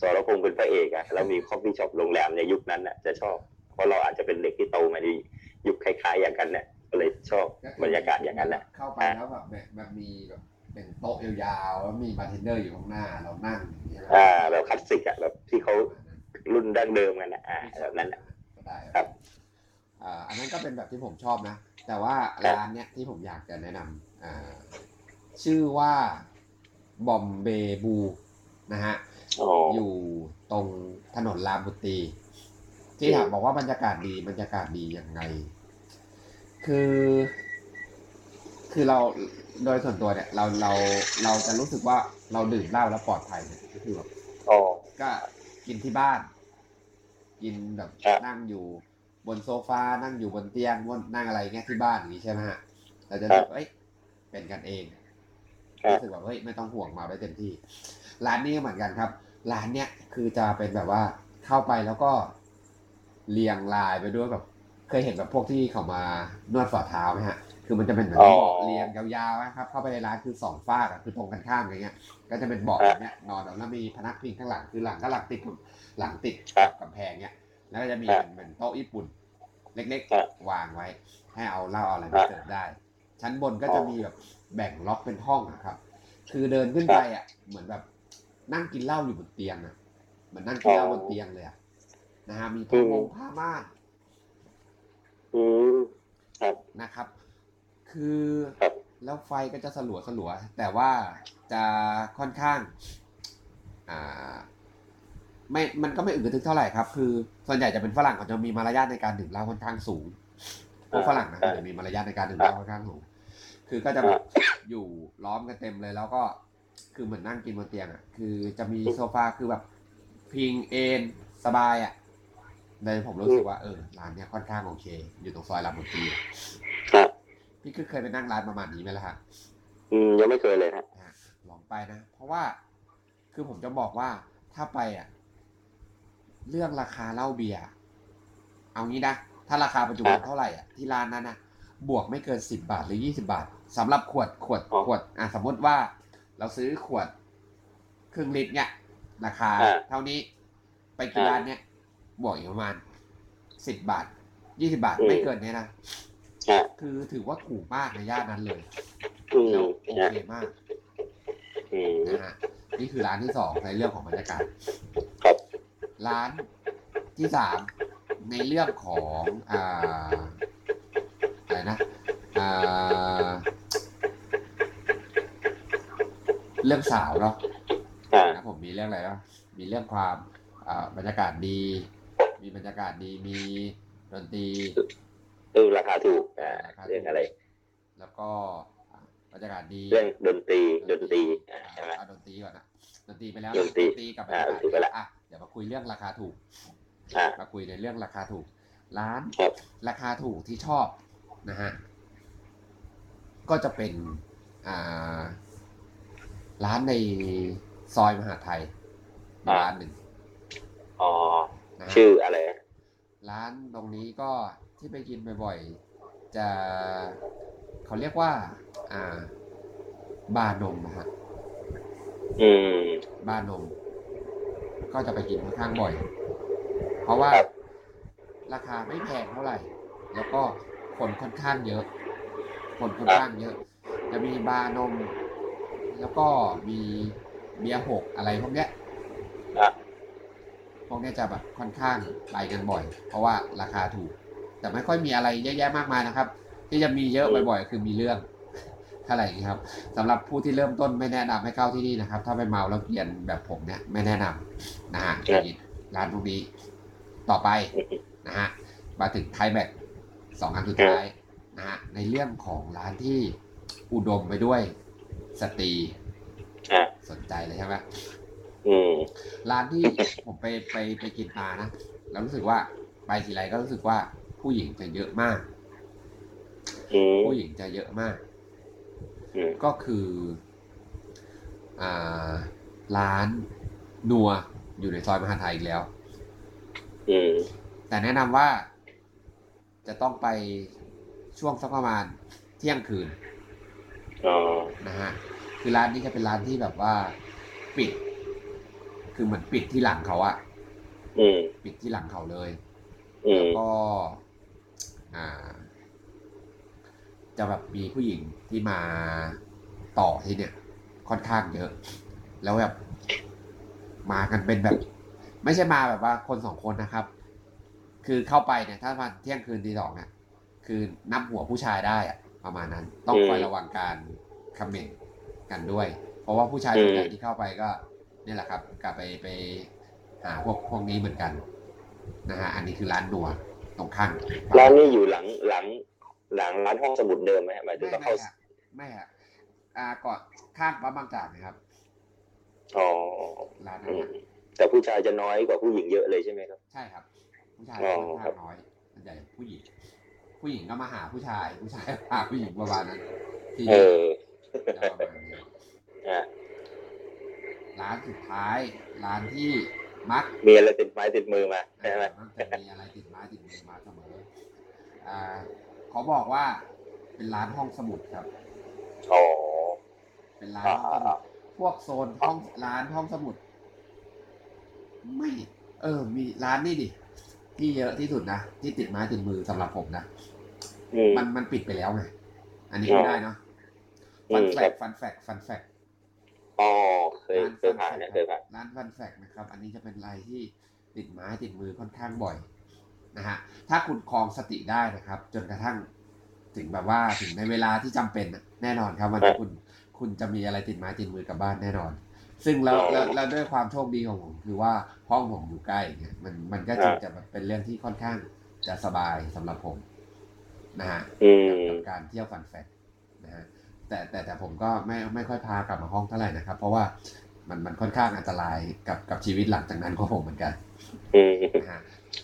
สรพงษ์เป็นพระเอกอะแล้วมี coffee shop โรงแรมในยุคนั้นน่ะจะชอบ เพราะเราอาจจะเป็นเด็กที่โตมาในยุคคล้ายๆอย่างกันเนี่ยก็เลยชอบบรรยากาศอย่างนั้นแหละเข้าไปแล้วแบบแบบแบบมีแบบเป็นโต๊ะยาวๆแล้วมีบาร์เทนเดอร์อยู่ข้างหน้าเรานั่งอย่างเงี้ยอ่าแบบคลาสสิกอะแบบที่เขารุ่นดั้งเดิมกันนะอ่าแบบนั้นน่ะก็ได้ครับอ่าอันนั้นก็เป็นแบบที่ผมชอบนะ แต่ว่าครับร้านเนี้ยที่ผมอยากจะแนะนำอ่า ชื่อว่า Bombay Blue นะฮะอ๋ออยู่ตรงถนนรามบุตรีที่ถามบอกว่าบรรยากาศดีบรรยากาศดียังไง คือ คือเราโดยส่วนตัวเนี่ย เราเราเราจะรู้สึกว่าเราดื่มเหล้าแล้วปลอดภัยเนี่ยก็คือแบบอ๋อก็กินที่บ้าน กินแบบครับนั่งอยู่บนโซฟานั่งอยู่บนเตียงบนนั่งอะไรเงี้ยที่บ้านอย่างนี้ใช่ไหมฮะเราจะรู้สึกเอ้ยเป็นกันเองค รับรู้สึกแบบเฮ้ยไม่ต้องห่วงเมาได้เต็มที่ ร้านนี้ก็เหมือนกันครับ ร้านเนี้ยคือจะเป็นแบบว่าเข้าไปแล้วก็เรียงรายไปด้วยแบบ เคยเห็นแบบพวกที่เขามานวดฝ่าเท้าไหมฮะ คือมันจะเป็นเหมือนอ๋อเบาะเรียงยาวๆนะครับ เข้าไปในร้านคือสองฝากอะคือตรงกันข้ามอย่างเงี้ย ก็จะเป็นเบาะอย่างเงี้ยนอนแล้วมีพนักพิงข้างหลังคือหลังก็หลังติดกับหลังติดกับกำแพงเงี้ย แล้วก็จะมีครับเป็นเป็นโต๊ะญี่ปุ่น เล็กครับๆวางไว้ ให้เอาเหล้าเอาอะไรมาเสิร์ฟได้ ชั้นบนก็จะมีแบบ แบ่งล็อกเป็นห้องอะครับ คือเดินขึ้นไปอะ เหมือนแบบนั่งกินเหล้าอยู่บนเตียงอะเหมือนนั่งกินเหล้าบนเตียงเลยอะนะฮะมีผ้ามงผ้าม่านอืมครับนะครับ คือครับแล้วไฟก็จะสลัวสลัวๆแต่ว่าจะค่อนข้าง อ่า ไม่ มันก็ไม่อึดกระทึกเท่าไหร่ครับ คือ ส่วนใหญ่จะเป็นฝรั่งเขาจะมีมารยาทในการดื่มเหล้าค่อนข้างสูงพวกฝรั่งนะอ่าเขาจะมีมารยาทในการดื่มเหล้าค่อนข้างสูง คือก็จะแบบอยู่ล้อมกันเต็มเลย แล้วก็คือเหมือนนั่งกินบนเตียงอะ คือจะมีโซฟาคือแบบ พิงเอนสบายอะเลยผมรู้สึกว่าเออร้านเนี้ยค่อนข้างโอเค อยู่ตรงซอยลำบุตรีครับพี่คือเคยไปนั่งร้านประมาณนี้ไหมล่ะฮะอืมยังไม่เคยเลยฮะนะฮะลองไปนะ เพราะว่า คือผมจะบอกว่าถ้าไปอะ เรื่องราคาเหล้าเบียร์เอางี้นะ ถ้าราคาปัจจุบันอะเท่าไหร่อะที่ร้านนั้นนะบวกไม่เกินสิบบาทหรือยี่สิบาท สำหรับขวดขวดอ๋อขวด อะสมมติว่า เราซื้อขวดครึ่งลิตรเนี่ยราคาอะเท่านี้ไปกินอะร้านเนี้ยบวกอีกประมาณสิบบาทยี่สิบาทอืมไม่เกินเนี้ยนะฮะคือถือว่าถูกมากในย่านนั้นเลยอืมแล้วโอฮะเคมากอืมนะฮะนี่คือร้านที่สองในเรื่องของบรรยากาศครับร้านที่สามในเรื่องของอ่าอะไรนะอ่า เรื่องสาวเนาะอ่านะผมมีเรื่องอะไรเนาะมีเรื่องความอ่าบรรยากาศดี มีบรรยากาศดีมีดนตรีเออราคาถูกอ่าเรื่องอะไร แล้วก็อ่าบรรยากาศดีเรื่องดนตรีดนตรีอ่าใช่ไหมเอาดนตรีก่อนนะดนตรีไปแล้วดนตรีกับบรรอ่ายากาศดนตรีไปแล้วอะเดี๋ยวมาคุยเรื่องราคาถูกอ่ามาคุยในเรื่องราคาถูก ร้านครับราคาถูกที่ชอบนะฮะก็จะเป็นอ่า ร้านในซอยมหาไทยร้านหนึ่งอ๋อนะฮะชื่ออะไร ร้านตรงนี้ก็ที่ไปกินบ่อยๆ จะเขาเรียกว่า อ่า บาร์นมนะฮะอืม บาร์นม ก็จะไปกินค่อนข้างบ่อย เพราะว่าครับราคาไม่แพงเท่าไหร่ แล้วก็คนค่อนข้างเยอะ คนค่อนข้างเยอะ จะมีบาร์นม แล้วก็มีเบียร์หกอะไรพวกเนี้ยอะพวกเนี้ยจะแบบค่อนข้างไปกันบ่อย เพราะว่าราคาถูก แต่ไม่ค่อยมีอะไรเยอะแยะมากมายนะครับ ที่จะมีเยอะบ่อยๆ คือมีเรื่องเท่าไหร่อย่างนี้ครับสำหรับผู้ที่เริ่มต้นไม่แนะนำให้เข้าที่นี่นะครับ ถ้าไปเมาแล้วเกลียนแบบผมเนี่ยไม่แนะนำนะฮะครับร้านพวกนี้ต่อไปนะฮะมาถึงไทยแบกสองอันสุดท้ายนะฮะในเรื่องของร้านที่อุดมไปด้วย สตรีอ่าสนใจเลยใช่ไหมอืมร้านที่ผมไปไปไปกินมานะแล้วรู้สึกว่าไปทีไรก็รู้สึกว่าผู้หญิงจะเยอะมากอืมผู้หญิงจะเยอะมากอืมก็คืออ่าร้านนัวอยู่ในซอยมหาไทยอีกแล้วอืมแต่แนะนำว่าจะต้องไปช่วงสักประมาณเที่ยงคืนอ๋อ นะฮะคือร้านนี้จะเป็นร้านที่แบบว่า ปิด คือเหมือนปิดที่หลังเขาอะอืมปิดที่หลังเขาเลยอืมก็ อ่า จะแบบมีผู้หญิงที่มาต่อที่เนี่ย ค่อนข้างเยอะ แล้วแบบ มากันเป็นแบบ ไม่ใช่มาแบบว่าคนสองคนนะครับ คือเข้าไปเนี่ย ถ้ามาเที่ยงคืนตีสองเนี่ยคือนับหัวผู้ชายได้อะ ประมาณนั้น ต้องคอยระวังการคอมเมนต์กันด้วย เพราะว่าผู้ชายส่วนใหญ่ที่เข้าไปก็นี่แหละครับ กลับไปไปหาพวกพวกนี้เหมือนกันนะฮะอันนี้คือร้านนัวตรงข้างร้านนี้อยู่หลังหลัง หลังร้านห้องสมุดเดิมไหมฮะหมายถึงไม่ว่าไม่เข้าฮะไม่ฮะอ่าก่อนข้างปั๊มบางจากนะครับอ๋อร้านนั้อืนมน่ะแต่ผู้ชายจะน้อยกว่าผู้หญิงเยอะเลยใช่ไหมครับ ใช่ครับ ผู้ชายอ๋อค่อนครัข้างบน้อยส่วนใหญ่ผู้หญิง ผู้หญิงก็มาหาผู้ชาย ผู้ชายมาหาผู้หญิงประมาณนั้นที่เออจะประมาณนี้อะร้านสุดท้าย ร้านที่มักมีอะไรติดไม้ติดมือมาใช่ไหมมันจะมีอะไรติดไม้ติดมือมาเสมออ่าเขาบอกว่าเป็นร้านห้องสมุดครับอ๋อเป็นร้านห้องสมุดพวกโซนห้องร้านห้องสมุด ไม่ เออ มีร้านนี่ดิที่เยอะที่สุดนะที่ติดไม้ติดมือสำหรับผมนะอื มมันมันปิดไปแล้วไงอันนี้อ๋ไม่อได้เนาะอืฟันมแฟครักบฟันแฟกฟันแฟกอ๋อเคยร้านเคยผ่านนะเคยผ่านร้านฟันแฟกนะครับ อันนี้จะเป็นอะไรที่ติดไม้ติดมือค่อนข้างบ่อยนะฮะถ้าคุณคลองสติได้นะครับ จนกระทั่งถึงแบบว่าถึงในเวลาที่จำเป็นน่ะแน่นอนครับวันนี้คุณคุณจะมีอะไรติดไม้ติดมือกลับบ้านแน่นอน ซึ่งแล้วแล้วแล้วด้วยความโชคดีของผมคือว่าห้องผมอยู่ใกล้เนี่ยมันมันก็จึงจะแบบเป็นเรื่องที่ค่อนข้างจะสบายสำหรับผม นะฮะอืมกับการเที่ยวฟันแฟกนะฮะแต่แต่แต่ผมก็ไม่ไม่ค่อยพากลับมาห้องเท่าไหร่นะครับ เพราะว่ามันมันค่อนข้างอันตรายกับกับชีวิตหลังจากนั้นของผมเหมือนกันอืมนะฮะ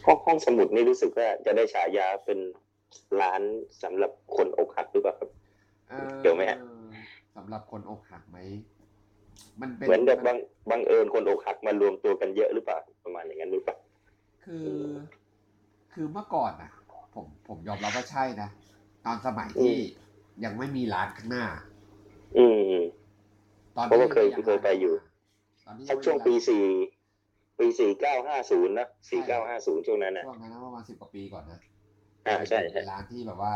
ห้องห้องสมุดนี่รู้สึกว่าจะได้ฉายาเป็นร้านสำหรับคนอกหักหรือเปล่าครับอ่อเดี๋ยวไหมฮะสำหรับคนอกหักไหมมันเป็นเหมือนแบบบางบังเอิญคนอกหักมารวมตัวกันเยอะหรือเปล่าประมาณอย่างนั้นหรือเปล่าคือ คือเมื่อก่อนนะ ผมผมยอมรับว่าใช่นะ ตอนสมัยที่อืยังไม่มีร้านข้างหน้า อืม ตอนเพราะว่าเคยที่งเคยไปอยู่ตอนที่สักยังไม่มีช่วงปีร้านสี่ปีสี่เก้าห้าศูนย์นะสี่เก้าห้าศูนย์ช่วงนั้นนะช่วงนั้นนะประมาณสิบกว่าปีก่อนนะอ่าใช่ใช่เป็นร้านที่แบบว่า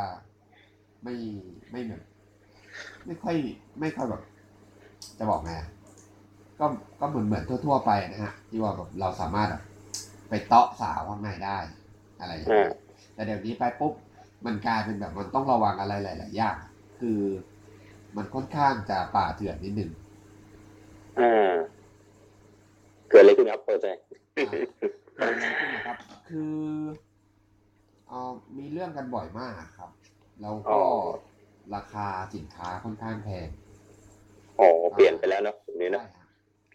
ไม่ไม่แบบไม่ค่อย ไม่ค่อยแบบ จะบอกไงอะก็ก็เหมือนเหมือนทั่ว ๆ ไปนะฮะ ที่ว่าแบบเราสามารถแบบไปเตาะสาวข้างในได้ อะไรอย่างเงี้ย แต่เดี๋ยวนี้ไปปุ๊บมันกลายเป็นแบบมันต้องระวังอะไรหลายๆอย่างคือมันค่อนข้างจะป่าเถื่อนนิดนึงอ่าเกิดอะไรขึ้นครับเปิดใจอ่าเกิดอะไรขึ้นนะครับ คือเอ่อมีเรื่องกันบ่อยมากครับ แล้วอ๋ก็อราคาสินค้าค่อนข้างแพงอ๋อเปลี่ยนไปแล้วเนาะตรงนี้ใช่เนาะฮะ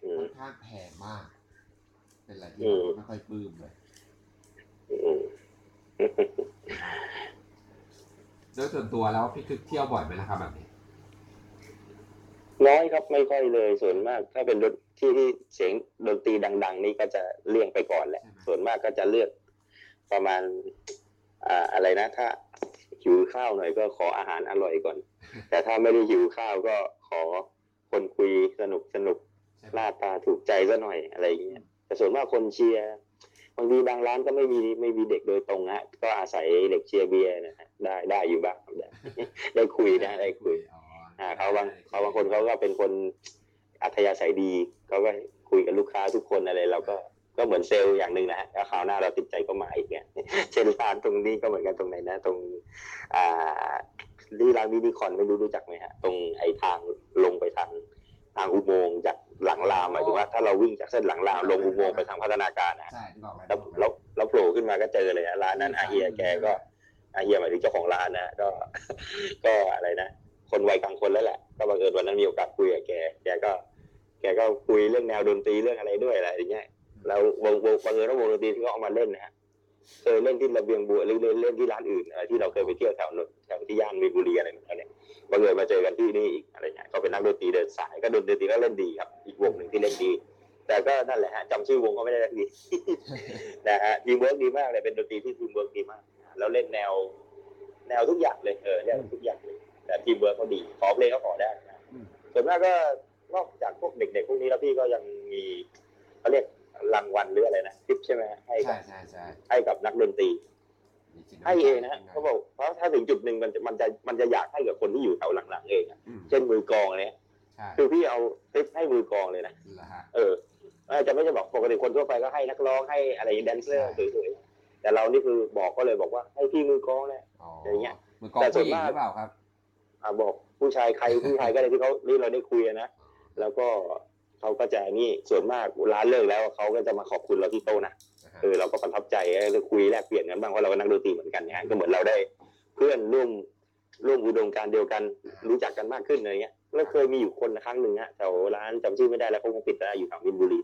อืมค่อนข้างแพงมาก เป็นอะไรที่อืมไม่ค่อยปลื้มเลยอืม โดยส่วนตัวแล้วพี่คึกเที่ยวบ่อยไหมนะครับแบบนี้น้อยครับไม่ค่อยเลยส่วนมาก ถ้าเป็นดนที่ที่เสียงดนตรีดัง ๆ นี่ก็จะเลี่ยงไปก่อนแหละ ส่วนมากก็จะเลือกประมาณอ่าอะไรนะ ถ้าหิวข้าวหน่อยก็ขออาหารอร่อยก่อน แต่ถ้าไม่ได้หิวข้าวก็ขอคนคุยสนุกสนุกใช่ไหมหน้าตาถูกใจซะหน่อยอะไรอย่างเงี้ยแต่ส่วนมากคนเชียร์ บางทีบางร้านก็ไม่มีไม่มีเด็กโดยตรงฮะก็อาศัยเด็กเชียร์เบียร์นะฮะได้ได้อยู่บ้างครับได้ได้คุยนะได้คุยอ๋ออ่าเขาบางเขาบางคนเขาก็เป็นคนอัธยาศัยดีเขาก็คุยกับลูกค้าทุกคนอะไรเราก็ก็เหมือนเซลล์อย่างหนึ่งนะฮะแล้วคราวหน้าเราติดใจก็มาอีกเนี่ยเช่นร้านตรงนี้ก็เหมือนกันตรงไหนนะ ตรงอ่าที่ร้านวินิคอนไม่รู้รู้จักไหมฮะ ตรงไอ้ทางลงไปทางทางอุโมงค์จาก หลังรามหมายถึงว่าถ้าเราวิ่งจากเส้นหลังรามลงอุโมงค์ไปทางพัฒนาการนะใช่ที่บอกอะไรแล้วแล้วแล้วโผล่ขึ้นมาก็เจอเลยอะร้านนั้นอาเฮียแกก็อาเฮียหมายถึงเจ้าของร้านนะก็ก็อะไรนะคนวัยกลางคนแล้วแหละ ก็บังเอิญวันนั้นมีโอกาสคุยกับแกแกก็ แกก็คุยเรื่องแนวดนตรีเรื่องอะไรด้วยอะไรอย่างเงี้ยแล้ววงวงบังเอิญว่าวงดนตรีที่เขาเอามาเล่นนะฮะ เคยเล่นที่ระเบียงบัวหรือเล่นเล่นที่ร้านอื่นอะไรที่เราเคยไปเที่ยวแถวนนแถวที่ย่านมีบุรีอะไรแบบนี้เนี่ยบังเอิญมาเจอกันที่นี่อีกอะไรเงี้ยก็เป็นนักดนตรีเดินสายก็ดนตรีก็เล่นดีครับ อีกวงหนึ่งที่เล่นดี แต่ก็นั่นแหละฮะจำชื่อวงก็ไม่ได้สักทีนะฮะทีมเวิร์กดีมากเลยเป็นดนตรีที่ทีมเวิร์กดีมาก แล้วเล่นแนว แนวทุกอย่างเลยเออเนี่ยทุกอย่างเลยแต่ทีมเวิร์กเขาดีขอเพลงก็ขอได้นะส่วนมากก็นอกจากพวกเด็กๆพวกนี้แล้วพี่ก็ยังมีเขาเรียก รางวัลหรืออะไรนะทิปใช่ไหมฮะให้กัใช่บใช่ใช่ให้กับนักดนตรี มีสินให้เองนะฮะเขาบอกเพราะถ้าถึงจุดหนึ่งมันจะมันจะมันจะอยากให้กับคนที่อยู่แถวหลังๆเองอะอืมเช่นมือกลองเนี่ยใช่คือพี่เอาทิปให้มือกลองเลยนะเหรอฮะ เออเออจะไม่จะบอกปกติคนทั่วไปก็ให้นักร้องให้อะไรแดนเซอร์ใช่ สวยๆแต่เรานี่คือบอกก็เลยบอกว่าให้พี่มือกลองเลยอ๋ออย่างเงี้ยมือกลองแต่ส่วผู้นหญิงมาก หรือเปล่าครับ อ่าบอกผู้ชายใครผู้ชายก็ได้ที่เขาที่เราได้คุยอะนะแล้วก็ เขาก็จะนี่ส่วนมากร้านเลิกแล้วเขาก็จะมาขอบคุณเราที่โต๊ะนะนะฮะเออเราก็ประทับใจเลยคุยแลกเปลี่ยนกันบ้างเพราะเราก็นักดนตรีเหมือนกันเนี่ยก็เหมือนเราได้เพื่อนร่วมร่วมอุดมการณ์เดียวกันรู้จักกันมากขึ้นอะไรเงี้ยแล้วเคยมีอยู่คนครั้งหนึ่งฮะแถวร้านจำชื่อไม่ได้แล้วเขาคงปิดแล้วอยู่แถวมินบุรี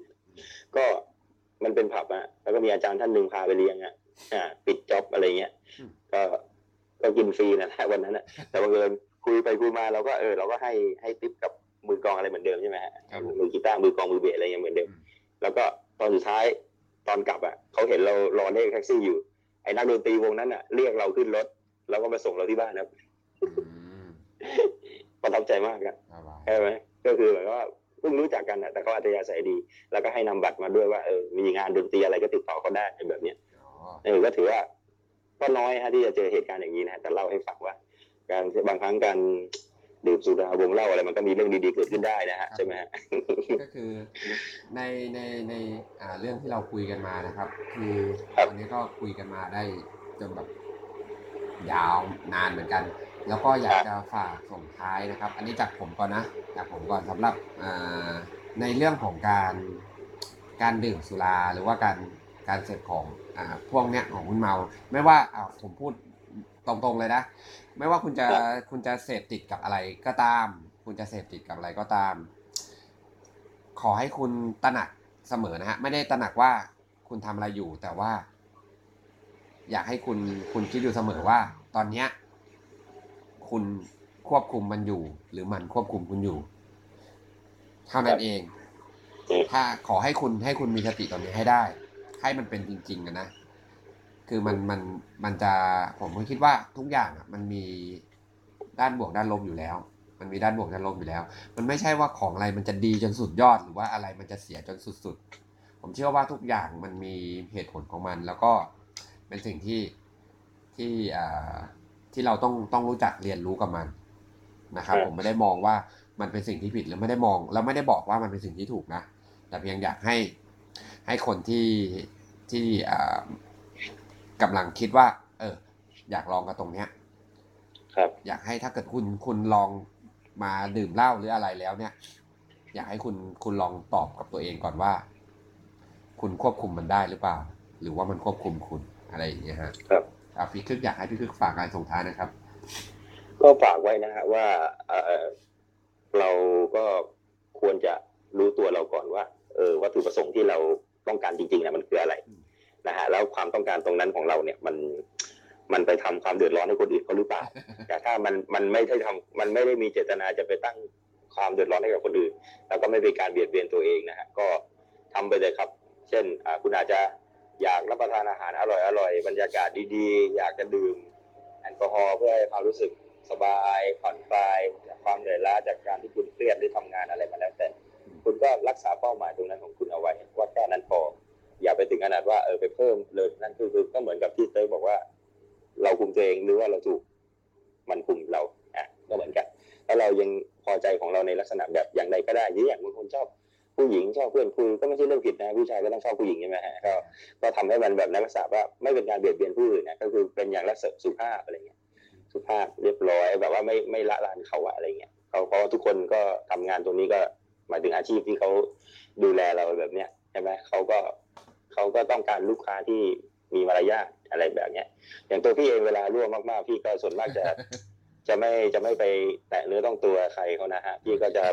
ก็มันเป็นผับอะแล้วก็มีอาจารย์ท่านหนึ่งพาไปเลี้ยงอะอ่า ปิดจ็อบอะไรเงี้ยอืมก็ก็กินฟรีนะวันนั้นอะแต่บังเอิญคุยไปคุยมาเราก็เออเราก็ให้ให้ติปกับ มือกลองอะไรเหมือนเดิมใช่ไหมฮะมือกีตาร์มือกลองมือเบสอะไรยังเหมือนเดิมอืมแล้วก็ตอนสุดท้ายตอนกลับอะเขาเห็นเรารอเรียกแท็กซี่อยู่ไอ้นักดนตรีวงนั้นอะเรียกเราขึ้นรถ แล้วก็มาส่งเราที่บ้านนะครับอืมประทับใจมากอะเอาไว้ใช่ไหมก็คือเหมือนกับว่าเพิ่งรู้จักกันอะแต่เขาอัธยาศัยดี แล้วก็ให้นำบัตรมาด้วยว่าเออมีงานดนตรีอะไรก็ติดต่อเขาได้แบบเนี้ยอ๋อเออก็ถือว่าก็น้อยฮะที่จะเจอเหตุการณ์อย่างนี้นะแต่เล่าให้ฟังว่า การบางครั้งการ ดื่มสุราวงเล่าอะไรมันก็มีเรื่องดีๆเกิดขึ้นได้นะฮะใช่ไหมฮะก็คือในในในอ่าเรื่องที่เราคุยกันมานะครับ คือครับวันนี้ก็คุยกันมาได้จนแบบยาวนานเหมือนกัน แล้วก็อยากจะฝากส่งท้ายนะครับ อันนี้จากผมก่อนนะจากผมก่อนสำหรับอ่าในเรื่องของการการดื่มสุราหรือว่าการการเสพของอ่าพวกเนี้ยของคุณเมา ไม่ว่าอ่าผมพูดตรงๆเลยนะ ไม่ว่าคุณจะครับคุณจะเสพติดกับอะไรก็ตาม คุณจะเสพติดกับอะไรก็ตาม ขอให้คุณตระหนักเสมอนะฮะ ไม่ได้ตระหนักว่าคุณทำอะไรอยู่ แต่ว่า อยากให้คุณคุณคิดอยู่เสมอว่า ตอนเนี้ย คุณควบคุมมันอยู่ หรือมันควบคุมคุณอยู่ เท่านั้นเอง ถ้าขอให้คุณให้คุณมีสติตอนนี้ให้ได้ ให้มันเป็นจริงๆอะนะ คือมันมันมันจะผมก็คิดว่าทุกอย่างอะมันมีด้านบวกด้านลบอยู่แล้ว มันมีด้านบวกด้านลบอยู่แล้ว มันไม่ใช่ว่าของอะไรมันจะดีจนสุดยอด หรือว่าอะไรมันจะเสียจนสุดๆ ผมเชื่อว่าทุกอย่างมันมีเหตุผลของมัน แล้วก็เป็นสิ่งที่ที่อ่าที่เราต้องต้องรู้จักเรียนรู้กับมันนะครับครับผมไม่ได้มองว่ามันเป็นสิ่งที่ผิดหรือไม่ได้มอง แล้วไม่ได้บอกว่ามันเป็นสิ่งที่ถูกนะ แต่เพียงอยากให้ให้คนที่ที่อ่า กำลังคิดว่า เออ อยากลองกับตรงเนี้ย ครับ อยากให้ถ้าเกิดคุณคุณลองมาดื่มเหล้าหรืออะไรแล้วเนี่ย อยากให้คุณคุณลองตอบกับตัวเองก่อนว่า คุณควบคุมมันได้หรือเปล่า หรือว่ามันควบคุมคุณอะไรอย่างเงี้ยฮะครับครับพี่คึกอยากให้พี่คึกฝากการส่งท้ายนะครับ ก็ฝากไว้นะฮะว่าเอ่อเราก็ควรจะรู้ตัวเราก่อนว่า เออวัตถุประสงค์ที่เราต้องการจริงๆนะมันคืออะไร นะฮะแล้วความต้องการตรงนั้นของเราเนี่ยมันมันไปทำความเดือดร้อนให้คนอื่นเขาหรือเปล่าแต่ถ้ามันมันไม่ได้ทำมันไม่ได้มีเจตนาจะไปตั้งความเดือดร้อนให้กับคนอื่น แล้วก็ไม่เป็นการเบียดเบียนตัวเองนะฮะก็ทำไปเลยครับ เช่นอ่าคุณอาจจะอยากรับประทานอาหารอร่อยอร่อยบรรยากาศดีๆ อยากจะดื่มแอลกอฮอล์เพื่อให้ความรู้สึกสบายผ่อนคลายจากความเหนื่อยล้าจากการที่คุณเครียดหรือทำงานอะไรมาแล้วแต่ คุณก็รักษาเป้าหมายตรงนั้นของคุณเอาไว้ว่าแค่นั้นพอ อย่าไปถึงขนาดว่าเออไปเพิ่มเลยนั่นคือคือก็เหมือนกับที่เต้บอกว่า เราคุมตัวเองหรือว่าเราถูกมันคุมเราอะก็เหมือนกันถ้าเรายังพอใจของเราในลักษณะแบบอย่างใดก็ได้หรืออย่างบางคนชอบผู้หญิงชอบเพื่อนคุยก็ไม่ใช่เรื่องผิดนะผู้ชายก็ต้องชอบผู้หญิงใช่ไหมฮะก็ก็ทำให้มันแบบในลักษณะว่าไม่เป็นการเบียดเบียนผู้อื่นนะก็คือเป็นอย่างลักษณะสุภาพอะไรเงี้ยสุภาพเรียบร้อยแบบว่าไม่ไม่ละลานเขาอะอะไรเงี้ยเขาเพราะทุกคนก็ทำงานตรงนี้ก็หมายถึงอาชีพที่เขาดูแลเราแบบเนี้ยใช่ไหมเขาก็ เขาก็ต้องการลูกค้าที่มีมารยาทอะไรแบบเนี้ย อย่างตัวพี่เองเวลาร่วมมากๆ พี่ก็ส่วนมากจะจะไม่จะไม่ไปแตะเนื้อต้องตัวใครเขานะฮะพี่ก็จะ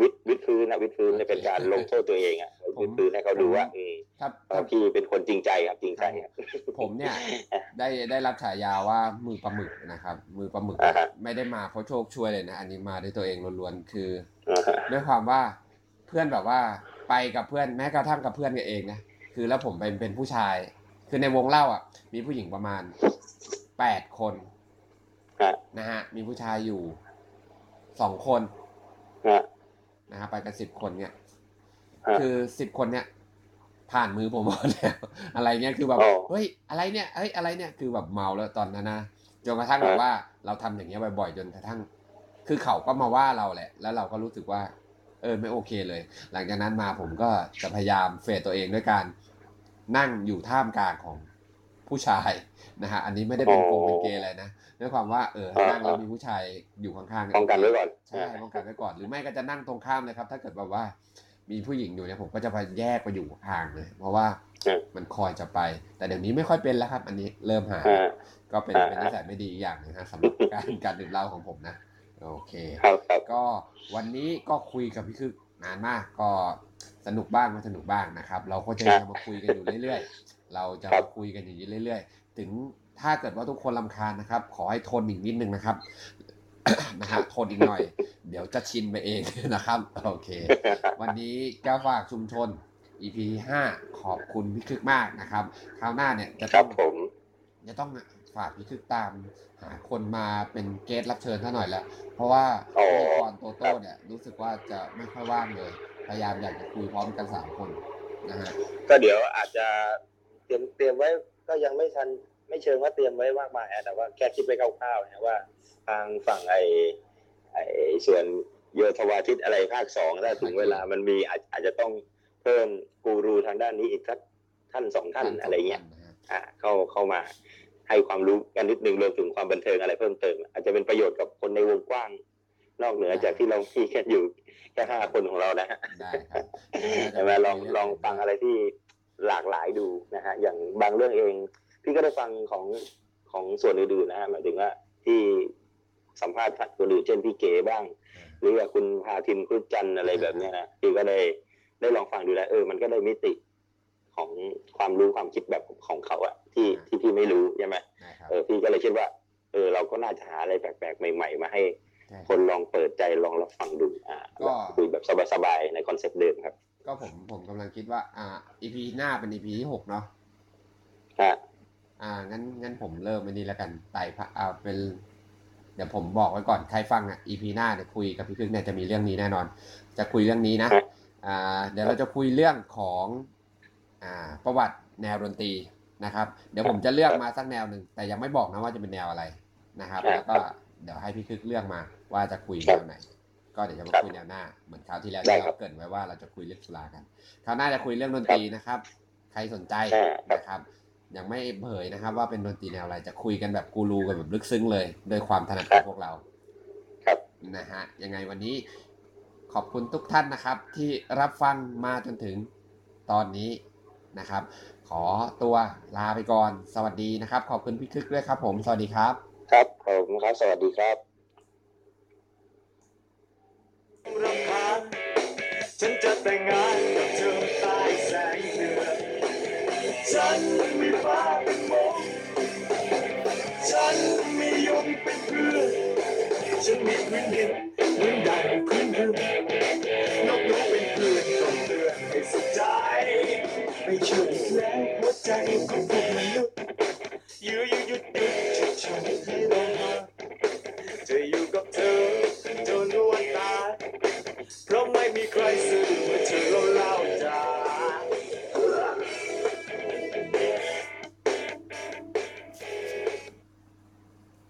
วิดวิดพื้นนะวิดพื้นเนี่ยเป็นการลงโทษตัวเองอะผมวิดพื้นให้เขาดูว่าอืมครับว่าพี่เป็นคนจริงใจครับจริงใจครับผมเนี่ย ได้ได้รับฉายาว่ามือปลาหมึกนะครับ มือปลาหมึกอ่าฮะไม่ได้มาเพราะโชคช่วยเลยนะอันนี้มาด้วยตัวเองล้วนๆคืออ่าฮะด้วยความว่าเพื่อนแบบว่าไปกับเพื่อนแม้กระทั่งกับเพื่อนกันเองนะ คือแล้วผมเป็นเป็นผู้ชาย คือในวงเล่าอะ มีผู้หญิงประมาณแปดคนฮะนะฮะ มีผู้ชายอยู่สองคนฮะนะฮะไปกันสิบคนเนี่ยฮะคือสิบคนเนี่ย ผ่านมือผมหมดแล้ว อะไรเงี้ยคือแบบอ๋อเฮ้ยอะไรเนี่ยเฮ้ยอะไรเนี่ยคือแบบเมาแล้วตอนนั้นนะจนกระทั่งฮะแบบว่าเราทำอย่างเงี้ยบ่อยๆจนกระทั่ง คือเขาก็มาว่าเราแหละ แล้วเราก็รู้สึกว่า เออไม่โอเคเลย หลังจากนั้นมาผมก็จะพยายามเฟดตัวเองด้วยการ นั่งอยู่ท่ามกลางของผู้ชายนะฮะอันนี้ไม่ได้เป็นโกงเป็นเกย์อะไรนะด้วยความว่าเออนั่งแล้วมีผู้ชายอยู่ข้างๆป้องกันไว้ก่อนใช่ป้องกันไว้ก่อน หรือไม่ก็จะนั่งตรงข้ามเลยครับ ถ้าเกิดแบบว่ามีผู้หญิงอยู่เนี่ยผมก็จะไปแยกไปอยู่ห่างเลย เพราะว่าอืมมันคอยจะไป แต่เดี๋ยวนี้ไม่ค่อยเป็นแล้วครับ อันนี้เริ่มหายอ่าก็เป็นอ่าเป็นนิสัยไม่ดีอีกอย่างหนึงนะสำหรับการการดื่มเหล้าของผมนะ โอเคครับครับก็วันนี้ก็คุยกับพี่คึกนานมากก็ สนุกบ้างไม่สนุกบ้างนะครับ เราก็จะมาคุยกันอยู่เรื่อยๆ เราจะมาคุยกันอย่างนี้เรื่อย ๆ ถึงถ้าเกิดว่าทุกคนลำคาญนะครับ ขอให้ทนอีกนิดนึงนะครับนะฮะทนอีกหน่อย เดี๋ยวจะชินไปเองนะครับ โอเค วันนี้แก้วฝากชุมชน EP ห้าขอบคุณพี่คึกมากนะครับ คราวหน้าเนี่ยจะคต้รัอบงผมจะต้อง ฝากพี่คึกตามหาคนมาเป็นเกสรับเชิญซะหน่อยแล้วเพราะว่าอ๋อพิธีกรโตโต้เนี่ยรู้สึกว่าจะไม่ค่อยว่างเลย พยายามอยากจะคุยพร้อมกันสามคนนะฮะก็เดี๋ยวอาจจะเตรียมเตรียมไว้ก็ยังไม่ทันไม่เชิงว่าเตรียมไว้มากมายอะแต่ว่าแค่คิดไว้คร่าวๆนะว่าทางฝั่งไอไอส่วนโยธวาทิตอะไรภาคสองถ้าถึงเวลามันมีอาจอาจจะต้องเพิ่มกูรูทางด้านนี้อีกสักท่านสองท่านอะไรเงี้ยนะฮะอ่าเข้าเข้ามา ให้ความรู้กันนิดนึงรวมถึงความบันเทิงอะไรเพิ่มเติม อาจจะเป็นประโยชน์กับคนในวงกว้าง นอกเหนือจากที่เรามีแค่อยู่แค่ห้าคนของเรานะฮะได้ครับใช่ไหมลองลองฟังอะไรที่หลากหลายดูนะฮะอย่างบางเรื่องเอง พี่ก็ได้ฟังของของส่วนอื่นๆนะฮะหมายถึงว่าที่สัมภาษณ์คนอื่นเช่นพี่เก๋บ้าง หรือว่าคุณพาทิมครุฑจันทร์อะไรแบบเนี้ยนะพี่ก็ได้ได้ลองฟังดูแล้วเออมันก็ได้มิติ ของความรู้ความคิดแบบของเขาอะที่ที่พี่ไม่รู้ใช่ไหมได้ครับเออพี่ก็เลยคิดว่า เออเราก็น่าจะหาอะไรแปลกๆ ใหม่ ๆ มาให้ได้คนลองเปิดใจลองรับฟังดูอ่าก็คุยแบบสบายๆในคอนเซ็ปต์เดิมครับ ก็ผมผมกำลังคิดว่า อ่า EP หน้าเป็น EP ที่หกเนาะฮะอ่างั้นงั้นผมเริ่มอันนี้แล้วกันไต่พระอ่าเป็น เดี๋ยวผมบอกไว้ก่อนใครฟังอะ EP หน้าเนี่ยคุยกับพี่คึกเนี่ยจะมีเรื่องนี้แน่นอน จะคุยเรื่องนี้นะอ่าเดี๋ยวเราจะคุยเรื่องของอ่า ประวัติแนวดนตรีนะครับ เดี๋ยวผมจะเลือกมาสักแนวหนึ่งแต่ยังไม่บอกนะว่าจะเป็นแนวอะไรนะครับ แล้วก็เดี๋ยวให้พี่คึกเลือกมาว่าจะคุยแนวไหน ก็เดี๋ยวจะมาคุยแนวหน้า เหมือนคราวที่แล้วได้ที่ครัเราบเกริดไว้ว่าเราจะคุยเรื่องสุรากันคราวหน้าจะคุยเรื่องดนตรีนะครับ ใครสนใจอ่าครับนะครับยังไม่เผยนะครับ ว่าเป็นดนตรีแนวอะไรจะคุยกันแบบกูรูกันแบบลึกซึ้งเลยโดยความถนัดของพวกเรา ครับนะฮะยังไงวันนี้ขอบคุณทุกท่านนะครับ ที่รับฟังมาจนถึงตอนนี้ นะครับ ขอตัวลาไปก่อน สวัสดีนะครับ ขอบคุณพี่คึกด้วยครับ ผม สวัสดีครับ ครับขอบคุณครับ สวัสดีครับรำคาญฉันจะแต่งงานกับเธอใต้แสงเดือนฉันมีฟ้าเป็นมงฉันมียมเป็นเพื่อนฉันมีพื้นดินเหมือนดังพื้นดินน วใจของพวกมนุษย์ยื้อยื้อหยุดหยุดฉันให้ลงมาจะอยู่กับเธอจนวันตายเพราะไม่มีใครซื้อเมื่อเธอเล่าเล่าได้